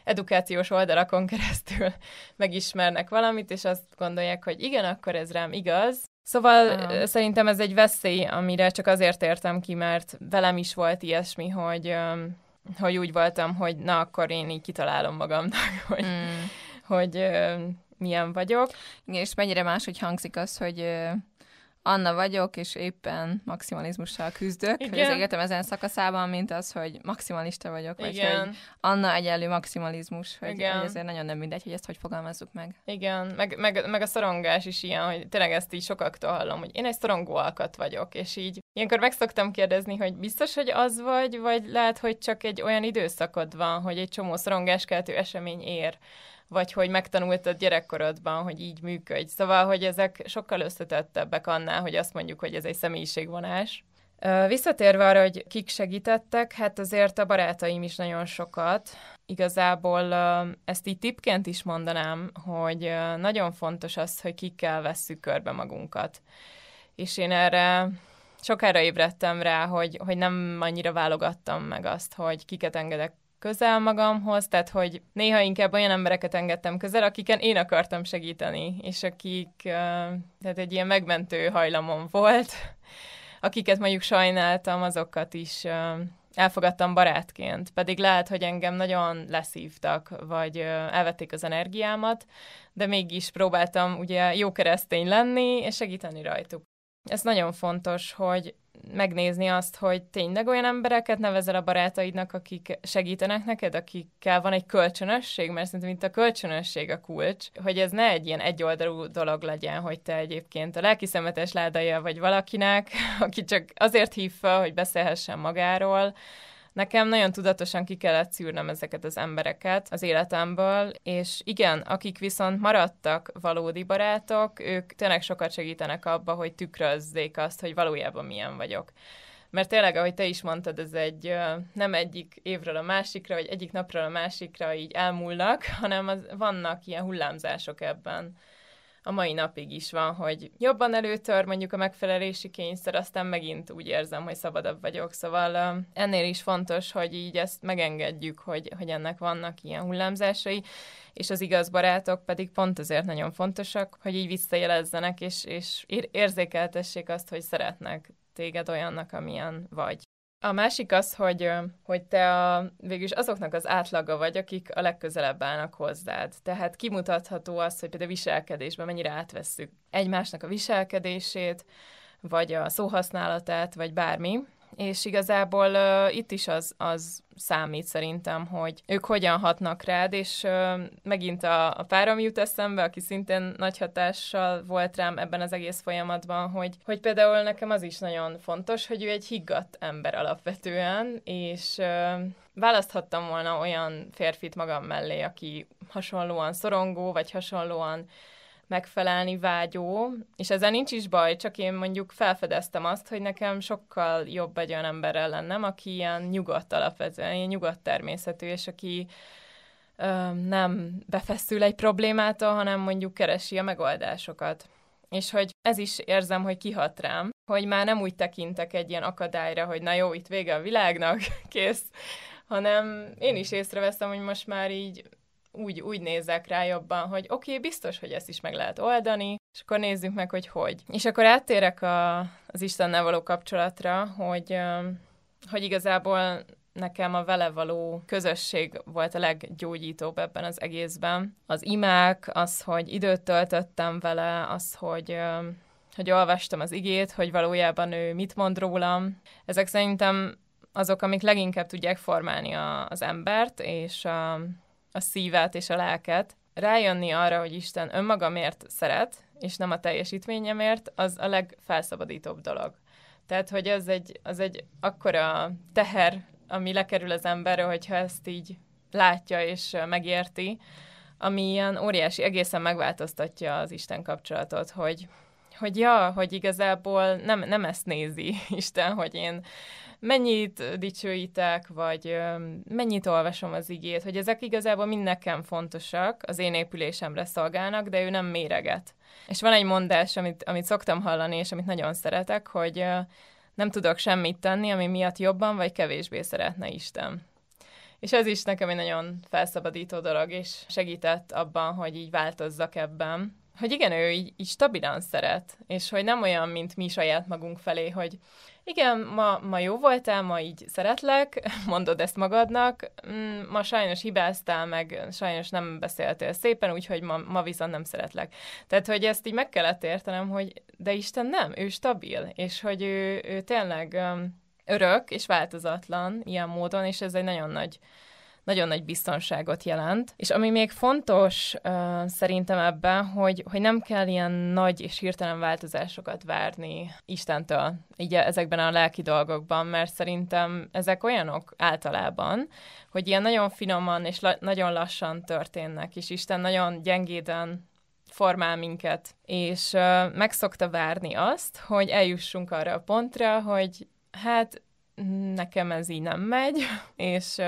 edukációs oldalakon keresztül megismernek valamit, és azt gondolják, hogy igen, akkor ez rám igaz, Szóval Aha. szerintem ez egy veszély, amire csak azért értem ki, mert velem is volt ilyesmi, hogy, hogy úgy voltam, hogy na, akkor én így kitalálom magamnak, hogy, mm. hogy milyen vagyok. Igen, és mennyire máshogy hangzik az, hogy Anna vagyok, és éppen maximalizmussal küzdök, Igen. hogy az életem ezen szakaszában, mint az, hogy maximalista vagyok, vagy Igen. hogy Anna egyenlő maximalizmus, hogy, Igen. hogy ezért nagyon nem mindegy, hogy ezt hogy fogalmazzuk meg. Igen, meg, meg, meg a szorongás is ilyen, hogy tényleg ezt így sokaktól hallom, hogy én egy szorongó alkat vagyok, és így ilyenkor meg szoktam kérdezni, hogy biztos, hogy az vagy, vagy lehet, hogy csak egy olyan időszakod van, hogy egy csomó szorongáskeltő esemény ér vagy hogy megtanultad gyerekkorodban, hogy így működj. Szóval, hogy ezek sokkal összetettebbek annál, hogy azt mondjuk, hogy ez egy személyiségvonás. Visszatérve arra, hogy kik segítettek, hát azért a barátaim is nagyon sokat. Igazából ezt így tipként is mondanám, hogy nagyon fontos az, hogy kikkel vesszük körbe magunkat. És én erre sokára ébredtem rá, hogy, hogy nem annyira válogattam meg azt, hogy kiket engedek közel magamhoz, tehát hogy néha inkább olyan embereket engedtem közel, akiken én akartam segíteni, és akik, tehát egy ilyen megmentő hajlamom volt, akiket mondjuk sajnáltam, azokat is elfogadtam barátként, pedig lehet, hogy engem nagyon leszívtak, vagy elvették az energiámat, de mégis próbáltam ugye jó keresztény lenni, és segíteni rajtuk. Ez nagyon fontos, hogy megnézni azt, hogy tényleg olyan embereket nevezel a barátaidnak, akik segítenek neked, akikkel van egy kölcsönösség, mert szerintem itt a kölcsönösség a kulcs, hogy ez ne egy ilyen egyoldalú dolog legyen, hogy te egyébként a lelki szemetes ládaja vagy valakinek, aki csak azért hív fel, hogy beszélhessen magáról, Nekem nagyon tudatosan ki kellett szűrnem ezeket az embereket az életemből, és igen, akik viszont maradtak valódi barátok, ők tényleg sokat segítenek abba, hogy tükrözzék azt, hogy valójában milyen vagyok. Mert tényleg, ahogy te is mondtad, ez egy nem egyik évről a másikra, vagy egyik napról a másikra így elmúlnak, hanem az, vannak ilyen hullámzások ebben a mai napig is van, hogy jobban előtör mondjuk a megfelelési kényszer, aztán megint úgy érzem, hogy szabadabb vagyok. Szóval ennél is fontos, hogy így ezt megengedjük, hogy, hogy ennek vannak ilyen hullámzásai, és az igaz barátok pedig pont azért nagyon fontosak, hogy így visszajelezzenek, és, és érzékeltessék azt, hogy szeretnek téged olyannak, amilyen vagy. A másik az, hogy, hogy te a, végülis azoknak az átlaga vagy, akik a legközelebb állnak hozzád. Tehát kimutatható az, hogy például viselkedésben mennyire átvesszük egymásnak a viselkedését, vagy a szóhasználatát, vagy bármi és igazából uh, itt is az, az számít szerintem, hogy ők hogyan hatnak rád, és uh, megint a, a párom jut eszembe, aki szintén nagy hatással volt rám ebben az egész folyamatban, hogy, hogy például nekem az is nagyon fontos, hogy ő egy higgadt ember alapvetően, és uh, választhattam volna olyan férfit magam mellé, aki hasonlóan szorongó, vagy hasonlóan megfelelni vágyó, és ezzel nincs is baj, csak én mondjuk felfedeztem azt, hogy nekem sokkal jobb egy olyan emberrel lennem, aki ilyen nyugodt alapvetően, ilyen nyugodt természetű, és aki ö, nem befeszül egy problémától, hanem mondjuk keresi a megoldásokat. És hogy ez is érzem, hogy kihat rám, hogy már nem úgy tekintek egy ilyen akadályra, hogy na jó, itt vége a világnak, kész, hanem én is észreveszem, hogy most már így úgy, úgy nézek rá jobban, hogy oké, okay, biztos, hogy ezt is meg lehet oldani, és akkor nézzük meg, hogy hogy. És akkor áttérek a, az Istennel való kapcsolatra, hogy, hogy igazából nekem a vele való közösség volt a leggyógyítóbb ebben az egészben. Az imák, az, hogy időt töltöttem vele, az, hogy hogy olvastam az igét, hogy valójában ő mit mond rólam. Ezek szerintem azok, amik leginkább tudják formálni a, az embert, és a, a szívet és a lelket, rájönni arra, hogy Isten önmagamért szeret, és nem a teljesítményemért, az a legfelszabadítóbb dolog. Tehát, hogy az egy, az egy akkora teher, ami lekerül az emberre, hogyha ezt így látja és megérti, ami ilyen óriási, egészen megváltoztatja az Isten kapcsolatot, hogy, hogy ja, hogy igazából nem, nem ezt nézi Isten, hogy én mennyit dicsőítek, vagy mennyit olvasom az igét, hogy ezek igazából mind nekem fontosak, az én épülésemre szolgálnak, de ő nem méreget. És van egy mondás, amit, amit szoktam hallani, és amit nagyon szeretek, hogy nem tudok semmit tenni, ami miatt jobban vagy kevésbé szeretne Isten. És ez is nekem egy nagyon felszabadító dolog, és segített abban, hogy így változzak ebben. Hogy igen, ő így, így stabilan szeret, és hogy nem olyan, mint mi saját magunk felé, hogy igen, ma, ma jó voltál, ma így szeretlek, mondod ezt magadnak, mm, ma sajnos hibáztál, meg sajnos nem beszéltél szépen, úgyhogy ma, ma viszont nem szeretlek. Tehát, hogy ezt így meg kellett értenem, hogy de Isten nem, ő stabil, és hogy ő, ő tényleg örök és változatlan ilyen módon, és ez egy nagyon nagy nagyon nagy biztonságot jelent. És ami még fontos uh, szerintem ebben, hogy, hogy nem kell ilyen nagy és hirtelen változásokat várni Istentől, így ezekben a lelki dolgokban, mert szerintem ezek olyanok általában, hogy ilyen nagyon finoman és la- nagyon lassan történnek, és Isten nagyon gyengéden formál minket, és uh, meg szokta várni azt, hogy eljussunk arra a pontra, hogy hát nekem ez így nem megy, és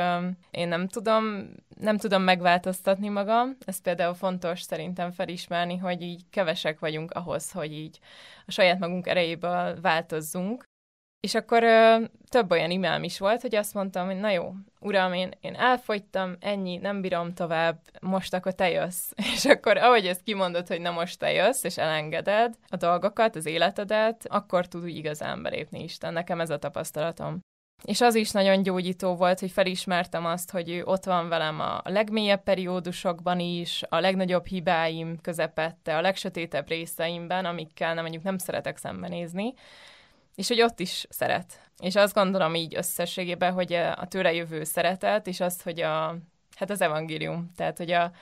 én nem tudom, nem tudom megváltoztatni magam. Ez például fontos szerintem felismerni, hogy így kevesek vagyunk ahhoz, hogy így a saját magunk erejéből változzunk, és akkor ö, több olyan imám is volt, hogy azt mondtam, hogy na jó, uram, én, én elfogytam, ennyi, nem bírom tovább, most akkor te jössz. És akkor ahogy ezt kimondod, hogy na most te jössz, és elengeded a dolgokat, az életedet, akkor tud úgy igazán belépni Isten. Nekem ez a tapasztalatom. És az is nagyon gyógyító volt, hogy felismertem azt, hogy ő ott van velem a legmélyebb periódusokban is, a legnagyobb hibáim közepette, a legsötétebb részeimben, amikkel nem mondjuk nem szeretek szembenézni, és hogy ott is szeret. És azt gondolom így összességében, hogy a tőle jövő szeretet, és azt, hogy a, hát az evangélium, tehát hogy a,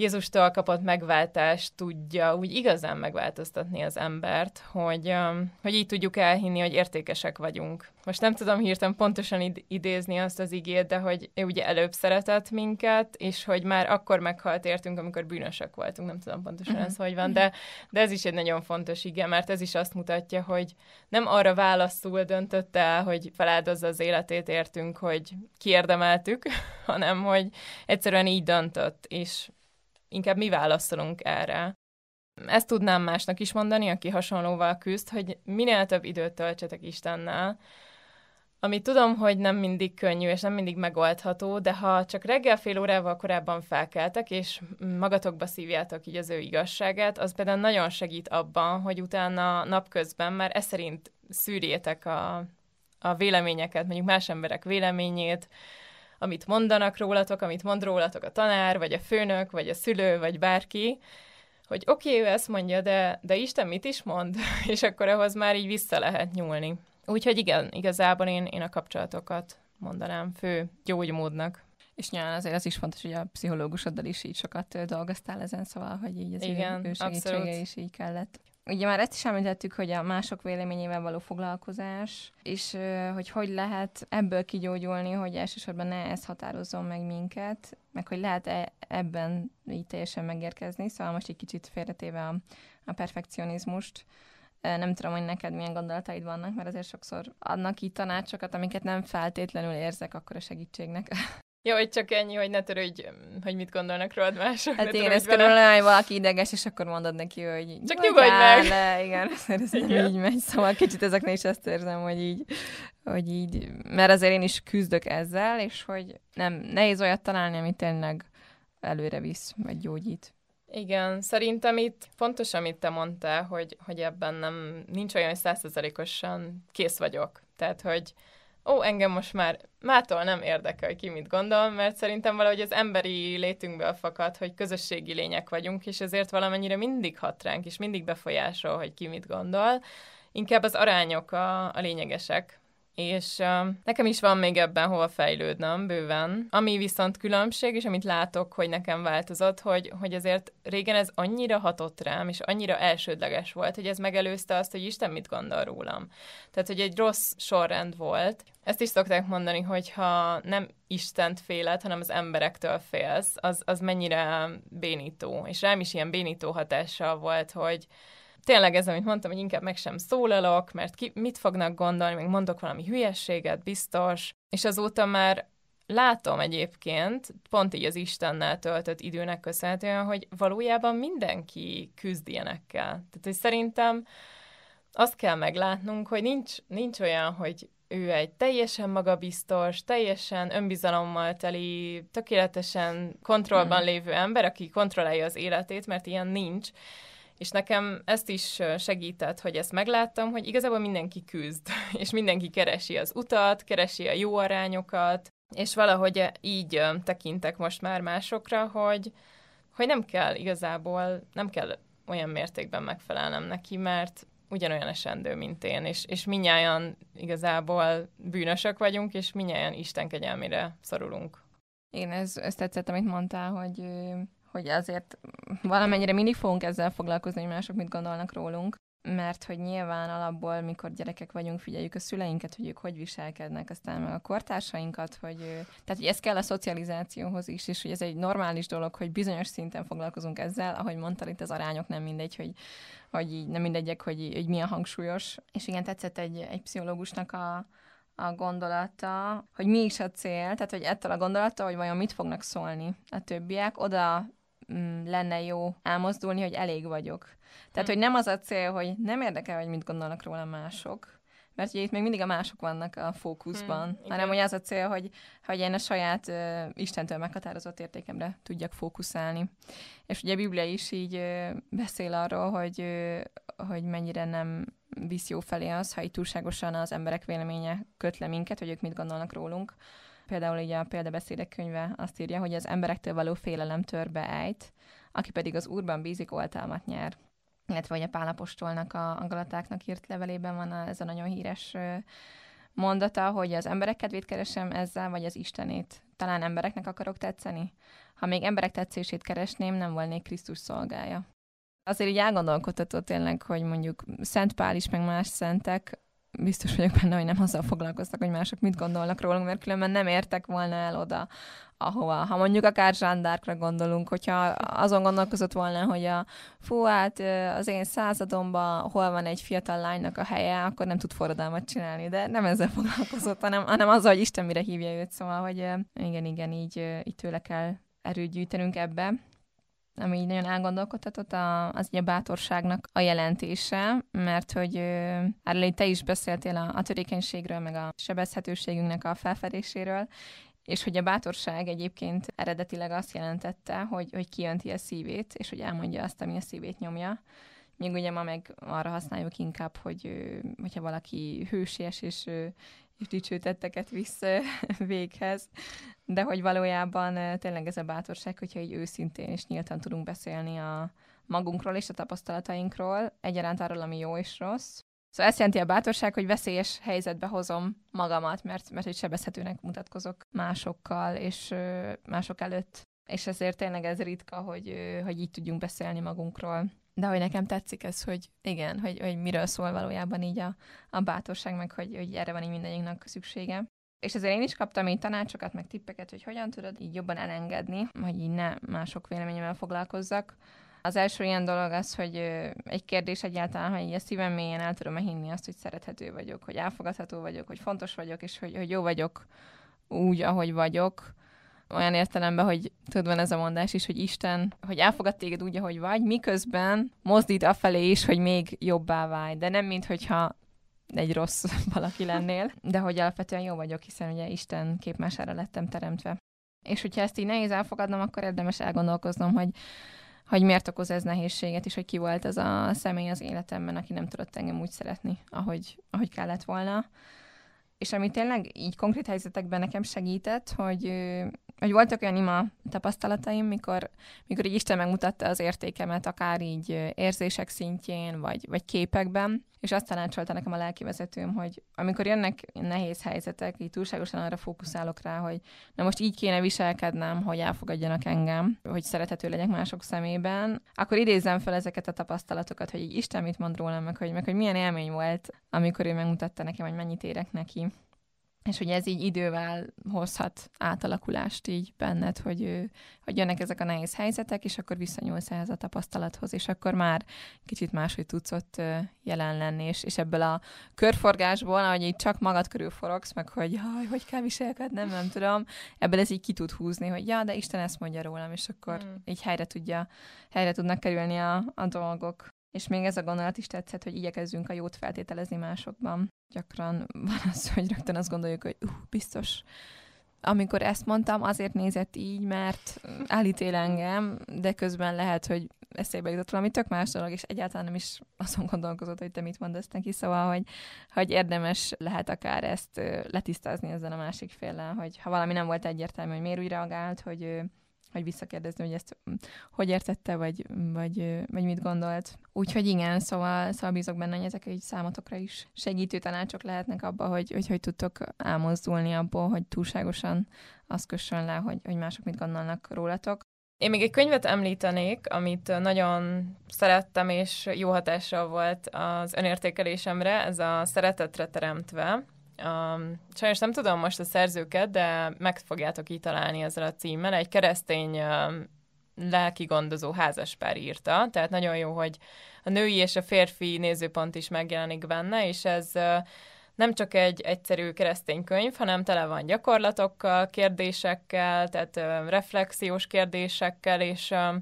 Jézustól kapott megváltást tudja úgy igazán megváltoztatni az embert, hogy, hogy így tudjuk elhinni, hogy értékesek vagyunk. Most nem tudom hirtelen pontosan id- idézni azt az igét, de hogy ő ugye előbb szeretett minket, és hogy már akkor meghalt értünk, amikor bűnösök voltunk. Nem tudom pontosan uh-huh. ez hogy van, de, de ez is egy nagyon fontos ige, mert ez is azt mutatja, hogy nem arra válaszul döntött el, hogy feláldozza az életét értünk, hogy kiérdemeltük, hanem hogy egyszerűen így döntött, és inkább mi válaszolunk erre. Ezt tudnám másnak is mondani, aki hasonlóval küzd, hogy minél több időt töltsetek Istennel, ami tudom, hogy nem mindig könnyű, és nem mindig megoldható, de ha csak reggel fél órával korábban felkeltek, és magatokba szívjátok így az ő igazságát, az például nagyon segít abban, hogy utána napközben már e szerint szűrjétek a, a véleményeket, mondjuk más emberek véleményét, amit mondanak rólatok, amit mond rólatok a tanár, vagy a főnök, vagy a szülő, vagy bárki, hogy oké, okay, ő ezt mondja, de, de Isten mit is mond? És akkor ahhoz már így vissza lehet nyúlni. Úgyhogy igen, igazából én, én a kapcsolatokat mondanám fő gyógymódnak. És nyilván azért az is fontos, hogy a pszichológusoddal is így sokat dolgoztál ezen, szóval, hogy így az Igen, ő, ő segítsége is így kellett. Ugye már ezt is említettük, hogy a mások véleményével való foglalkozás, és hogy hogy lehet ebből kigyógyulni, hogy elsősorban ne ez határozzon meg minket, meg hogy lehet-e ebben így teljesen megérkezni, szóval most egy kicsit félretéve a, a perfekcionizmust, nem tudom, hogy neked milyen gondolataid vannak, mert azért sokszor adnak így tanácsokat, amiket nem feltétlenül érzek akkor a segítségnek. Jó, hogy csak ennyi, hogy ne törődj, hogy mit gondolnak rólad mások. Hát én ezt körülbelül, hogy valaki ideges, és akkor mondod neki, hogy csak nyugodj meg. Le, igen, ez igen. így megy. Szóval kicsit ezeknél is ezt érzem, hogy így, hogy így, mert azért én is küzdök ezzel, és hogy nem, nehéz olyat találni, amit tényleg előre visz, vagy gyógyít. Igen, szerintem itt fontos, amit te mondtál, hogy, hogy ebben nem, nincs olyan, hogy százszerzalékosan kész vagyok. Tehát, hogy ó, engem most már mától nem érdekel, ki mit gondol, mert szerintem valahogy az emberi létünkből fakad, hogy közösségi lények vagyunk, és ezért valamennyire mindig hat ránk, és mindig befolyásol, hogy ki mit gondol. Inkább az arányok a, a lényegesek, és uh, nekem is van még ebben hol fejlődnöm bőven. Ami viszont különbség, és amit látok, hogy nekem változott, hogy, hogy azért régen ez annyira hatott rám, és annyira elsődleges volt, hogy ez megelőzte azt, hogy Isten mit gondol rólam. Tehát, hogy egy rossz sorrend volt. Ezt is szokták mondani, hogy ha nem Istent féled, hanem az emberektől félsz, az, az mennyire bénító. És rám is ilyen bénító hatással volt, hogy, tényleg ez, amit mondtam, hogy inkább meg sem szólalok, mert ki, mit fognak gondolni, még mondok valami hülyességet, biztos, és azóta már látom egyébként, pont így az Istennel töltött időnek köszönhetően, hogy valójában mindenki küzd ilyenekkel. Tehát, hogy szerintem azt kell meglátnunk, hogy nincs, nincs olyan, hogy ő egy teljesen magabiztos, teljesen önbizalommal teli, tökéletesen kontrollban hmm. lévő ember, aki kontrollálja az életét, mert ilyen nincs, és nekem ezt is segített, hogy ezt megláttam, hogy igazából mindenki küzd, és mindenki keresi az utat, keresi a jó arányokat, és valahogy így tekintek most már másokra, hogy, hogy nem kell igazából, nem kell olyan mértékben megfelelnem neki, mert ugyanolyan esendő, mint én, és, és minnyáján igazából bűnösök vagyunk, és minnyáján Isten kegyelmére szorulunk. Én ez, ez tetszett, amit mondtál, hogy, hogy azért valamennyire mindig fogunk ezzel foglalkozni, hogy mások mit gondolnak rólunk, mert hogy nyilván alapból, mikor gyerekek vagyunk, figyeljük a szüleinket, hogy ők hogy viselkednek, aztán meg a kortársainkat, hogy, tehát hogy ez kell a szocializációhoz is, és hogy ez egy normális dolog, hogy bizonyos szinten foglalkozunk ezzel, ahogy mondtad, itt az arányok nem mindegy, hogy, hogy így nem mindegyek, hogy, hogy milyen hangsúlyos. És igen, tetszett egy, egy pszichológusnak a, a gondolata, hogy mi is a cél, tehát hogy ettől a gondolata, hogy vajon mit fognak szólni a többiek, oda lenne jó elmozdulni, hogy elég vagyok. Tehát, hm. hogy nem az a cél, hogy nem érdekel, hogy mit gondolnak róla mások, mert ugye itt még mindig a mások vannak a fókuszban, hmm, hanem hogy az a cél, hogy, hogy én a saját uh, Istentől meghatározott értékemre tudjak fókuszálni. És ugye a Biblia is így uh, beszél arról, hogy, uh, hogy mennyire nem visz jó felé az, ha így túlságosan az emberek véleménye köt le minket, hogy ők mit gondolnak rólunk. Például így a példabeszédek könyve azt írja, hogy az emberektől való félelem törbe ejt, aki pedig az úrban bízik, oltalmat nyer illetve hogy a Pálapostolnak a, a írt levelében van ez a nagyon híres mondata, hogy az emberek kedvét keresem ezzel, vagy az Istenét. Talán embereknek akarok tetszeni? Ha még emberek tetszését keresném, nem volnék Krisztus szolgája. Azért így elgondolkodható tényleg, hogy mondjuk Szent Pál is, meg más szentek biztos vagyok benne, hogy nem azzal foglalkoztak, hogy mások mit gondolnak rólunk, mert különben nem értek volna el oda, ahova. Ha mondjuk akár zsándárkra gondolunk, hogyha azon gondolkozott volna, hogy a fú, hát az én századomban hol van egy fiatal lánynak a helye, akkor nem tud forradalmat csinálni, de nem ezzel foglalkozott, hanem, hanem azzal, hogy Isten mire hívja őt, szóval, hogy igen, igen, így, így tőle kell erőt gyűjtenünk ebbe ami így nagyon elgondolkodhatott, a, az ugye a bátorságnak a jelentése, mert hogy erről te is beszéltél a, a törékenységről, meg a sebezhetőségünknek a felfedéséről, és hogy a bátorság egyébként eredetileg azt jelentette, hogy, hogy kijönti a szívét, és hogy elmondja azt, ami a szívét nyomja. Még ugye ma meg arra használjuk inkább, hogy hogyha valaki hősies és, és dicsőtetteket visz véghez, de hogy valójában tényleg ez a bátorság, hogyha így őszintén és nyíltan tudunk beszélni a magunkról és a tapasztalatainkról, egyaránt arról, ami jó és rossz. Szóval ezt jelenti a bátorság, hogy veszélyes helyzetbe hozom magamat, mert, mert hogy sebezhetőnek mutatkozok másokkal és mások előtt. És ezért tényleg ez ritka, hogy, hogy így tudjunk beszélni magunkról. De hogy nekem tetszik ez, hogy igen, hogy, hogy miről szól valójában így a, a bátorság, meg hogy, hogy erre van így mindegyiknek szüksége. És ezért én is kaptam így tanácsokat, meg tippeket, hogy hogyan tudod így jobban elengedni, hogy így ne mások véleményemmel foglalkozzak. Az első ilyen dolog az, hogy egy kérdés egyáltalán, hogy a szívem mélyen el tudom-e hinni azt, hogy szerethető vagyok, hogy elfogadható vagyok, hogy fontos vagyok, és hogy, hogy jó vagyok úgy, ahogy vagyok. Olyan értelemben, hogy tudod, van ez a mondás is, hogy Isten, hogy elfogad téged úgy, ahogy vagy, miközben mozdít afelé is, hogy még jobbá válj. De nem, mint hogyha egy rossz valaki lennél, de hogy alapvetően jó vagyok, hiszen ugye Isten képmására lettem teremtve. És hogyha ezt így nehéz elfogadnom, akkor érdemes elgondolkoznom, hogy hogy miért okoz ez nehézséget, és hogy ki volt az a személy az életemben, aki nem tudott engem úgy szeretni, ahogy, ahogy kellett volna. És ami tényleg így konkrét helyzetekben nekem segített, hogy, hogy voltak olyan ima tapasztalataim, mikor, mikor így Isten megmutatta az értékemet, akár így érzések szintjén, vagy, vagy képekben, és azt tanácsolta nekem a lelkivezetőm, hogy amikor jönnek nehéz helyzetek, így túlságosan arra fókuszálok rá, hogy na most így kéne viselkednem, hogy elfogadjanak engem, hogy szerethető legyek mások szemében, akkor idézzem fel ezeket a tapasztalatokat, hogy így Isten mit mond rólam, meg hogy, meg hogy milyen élmény volt, amikor ő megmutatta nekem, hogy mennyit érek neki és hogy ez így idővel hozhat átalakulást így benned, hogy, hogy jönnek ezek a nehéz helyzetek, és akkor visszanyúlsz ehhez a tapasztalathoz, és akkor már kicsit máshogy tudsz ott jelen lenni, és, és ebből a körforgásból, ahogy így csak magad körül forogsz, meg hogy jaj, hogy kell viselkednem, nem tudom, ebből ez így ki tud húzni, hogy ja, de Isten ezt mondja rólam, és akkor hmm. így helyre tudja, helyre tudnak kerülni a, a dolgok. És még ez a gondolat is tetszett, hogy igyekezzünk a jót feltételezni másokban. Gyakran van az, hogy rögtön azt gondoljuk, hogy uh, biztos, amikor ezt mondtam, azért nézett így, mert elítél engem, de közben lehet, hogy eszébe jutott valami tök más dolog, és egyáltalán nem is azon gondolkozott, hogy te mit mondasz neki, szóval, hogy, hogy érdemes lehet akár ezt letisztázni ezzel a másik féllel, hogy ha valami nem volt egyértelmű, hogy miért úgy reagált, hogy hogy visszakérdezni, hogy ezt hogy értette, vagy, vagy, vagy mit gondolt. Úgyhogy igen, szóval, szóval bízok benne, hogy ezek egy számotokra is segítő tanácsok lehetnek abba, hogy hogy, hogy tudtok elmozdulni abból, hogy túlságosan azt kössön le, hogy, hogy mások mit gondolnak rólatok. Én még egy könyvet említenék, amit nagyon szerettem, és jó hatással volt az önértékelésemre, ez a Szeretetre teremtve. Um, sajnos nem tudom most a szerzőket, de meg fogjátok így találni ezzel a címmel. Egy keresztény um, lelki gondozó házaspár írta, tehát nagyon jó, hogy a női és a férfi nézőpont is megjelenik benne, és ez uh, nem csak egy egyszerű keresztény könyv, hanem tele van gyakorlatokkal, kérdésekkel, tehát uh, reflexiós kérdésekkel, és uh,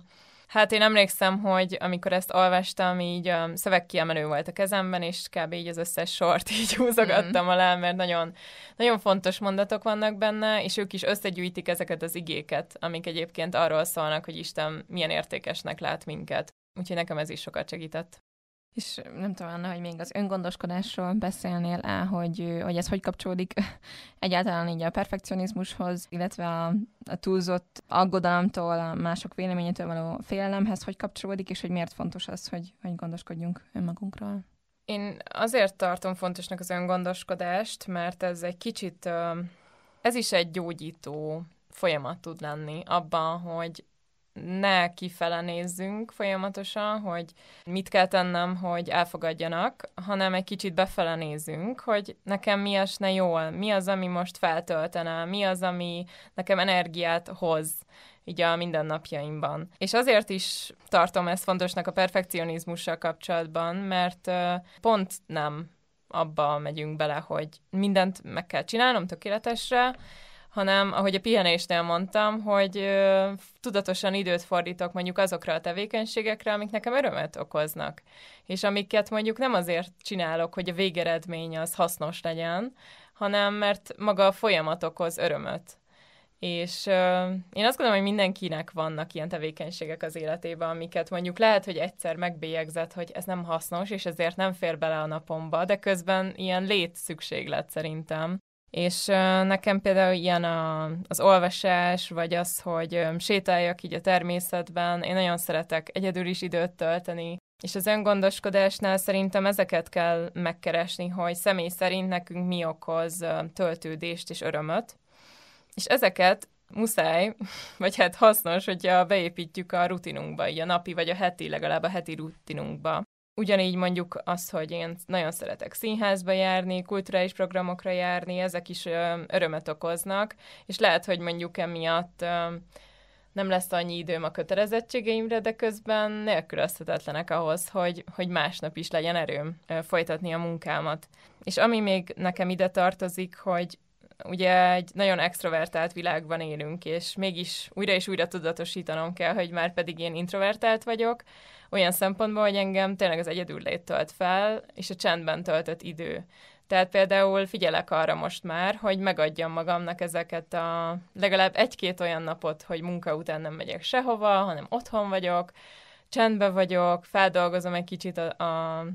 Hát én emlékszem, hogy amikor ezt olvastam, így a szövegkiemelő volt a kezemben, és kb. így az összes sort így húzogattam mm. alá, mert nagyon, nagyon fontos mondatok vannak benne, és ők is összegyűjtik ezeket az igéket, amik egyébként arról szólnak, hogy Isten milyen értékesnek lát minket. Úgyhogy nekem ez is sokat segített. És nem tudom, Anna, hogy még az öngondoskodásról beszélnél el, hogy, hogy ez hogy kapcsolódik egyáltalán így a perfekcionizmushoz, illetve a, a túlzott aggodalomtól, a mások véleményétől való félelemhez, hogy kapcsolódik, és hogy miért fontos az, hogy, hogy gondoskodjunk önmagunkról. Én azért tartom fontosnak az öngondoskodást, mert ez egy kicsit, ez is egy gyógyító folyamat tud lenni abban, hogy ne kifele nézzünk folyamatosan, hogy mit kell tennem, hogy elfogadjanak, hanem egy kicsit befele nézzünk, hogy nekem mi esne jól, mi az, ami most feltöltene, mi az, ami nekem energiát hoz így a mindennapjaimban. És azért is tartom ezt fontosnak a perfekcionizmussal kapcsolatban, mert pont nem abba megyünk bele, hogy mindent meg kell csinálnom tökéletesre, hanem ahogy a pihenésnél mondtam, hogy ö, tudatosan időt fordítok mondjuk azokra a tevékenységekre, amik nekem örömet okoznak, és amiket mondjuk nem azért csinálok, hogy a végeredmény az hasznos legyen, hanem mert maga a folyamat okoz örömöt. És ö, én azt gondolom, hogy mindenkinek vannak ilyen tevékenységek az életében, amiket mondjuk lehet, hogy egyszer megbélyegzett, hogy ez nem hasznos, és ezért nem fér bele a napomba, de közben ilyen lét szükséglet szerintem. És nekem például ilyen a, az olvasás, vagy az, hogy sétáljak így a természetben, én nagyon szeretek egyedül is időt tölteni, és az öngondoskodásnál szerintem ezeket kell megkeresni, hogy személy szerint nekünk mi okoz töltődést és örömöt. És ezeket muszáj, vagy hát hasznos, hogyha beépítjük a rutinunkba, így a napi vagy a heti, legalább a heti rutinunkba. Ugyanígy mondjuk az, hogy én nagyon szeretek színházba járni, kulturális programokra járni, ezek is örömet okoznak, és lehet, hogy mondjuk emiatt nem lesz annyi időm a kötelezettségeimre, de közben nélkülözhetetlenek ahhoz, hogy, hogy másnap is legyen erőm folytatni a munkámat. És ami még nekem ide tartozik, hogy ugye egy nagyon extrovertált világban élünk, és mégis újra és újra tudatosítanom kell, hogy már pedig én introvertált vagyok, olyan szempontból, hogy engem tényleg az egyedüllét tölt fel, és a csendben töltött idő. Tehát például figyelek arra most már, hogy megadjam magamnak ezeket a legalább egy-két olyan napot, hogy munka után nem megyek sehova, hanem otthon vagyok, csendben vagyok, feldolgozom egy kicsit a, a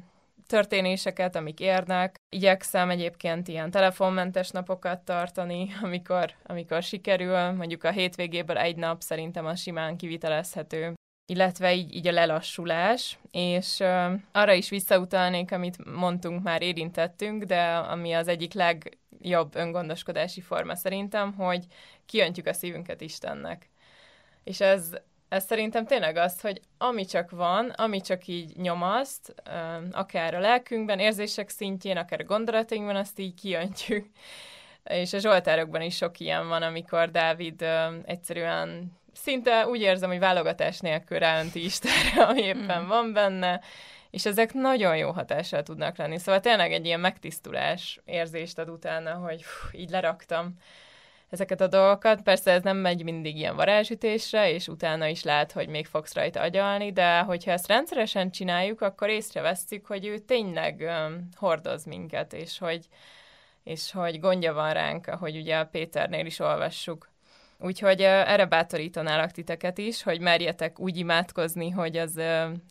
történéseket, amik érnek. Igyekszem egyébként ilyen telefonmentes napokat tartani, amikor, amikor sikerül. Mondjuk a hétvégéből egy nap szerintem a simán kivitelezhető illetve így, így a lelassulás, és uh, arra is visszautalnék, amit mondtunk, már érintettünk, de ami az egyik legjobb öngondoskodási forma szerintem, hogy kiöntjük a szívünket Istennek. És ez, ez szerintem tényleg az, hogy ami csak van, ami csak így nyomaszt, akár a lelkünkben, érzések szintjén, akár a gondolatainkban, azt így kiöntjük. És a Zsoltárokban is sok ilyen van, amikor Dávid egyszerűen szinte úgy érzem, hogy válogatás nélkül ráönti Istenre, ami éppen mm. van benne, és ezek nagyon jó hatással tudnak lenni. Szóval tényleg egy ilyen megtisztulás érzést ad utána, hogy hú, így leraktam ezeket a dolgokat. Persze ez nem megy mindig ilyen varázsütésre, és utána is lehet, hogy még fogsz rajta agyalni, de hogyha ezt rendszeresen csináljuk, akkor észreveszünk, hogy ő tényleg um, hordoz minket, és hogy, és hogy gondja van ránk, ahogy ugye a Péternél is olvassuk Úgyhogy erre bátorítanálak titeket is, hogy merjetek úgy imádkozni, hogy az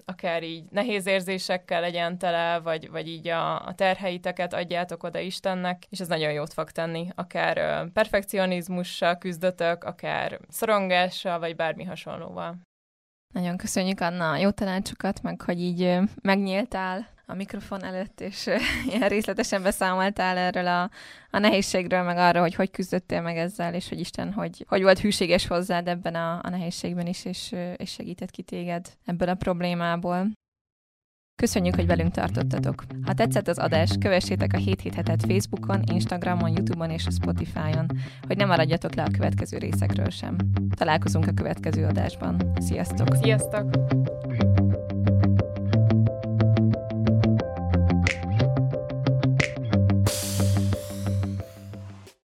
akár így nehéz érzésekkel legyen tele, vagy, vagy így a, a terheiteket adjátok oda Istennek, és ez nagyon jót fog tenni. Akár perfekcionizmussal küzdötök, akár szorongással, vagy bármi hasonlóval. Nagyon köszönjük, Anna, jó tanácsokat, meg hogy így megnyíltál a mikrofon előtt, és ilyen részletesen beszámoltál erről a, a nehézségről, meg arra, hogy hogy küzdöttél meg ezzel, és hogy Isten, hogy, hogy volt hűséges hozzád ebben a, a nehézségben is, és, és segített ki téged ebből a problémából. Köszönjük, hogy velünk tartottatok. Ha tetszett az adás, kövessétek a 7 Facebookon, Instagramon, Youtube-on és a Spotify-on, hogy ne maradjatok le a következő részekről sem. Találkozunk a következő adásban. Sziasztok! Sziasztok!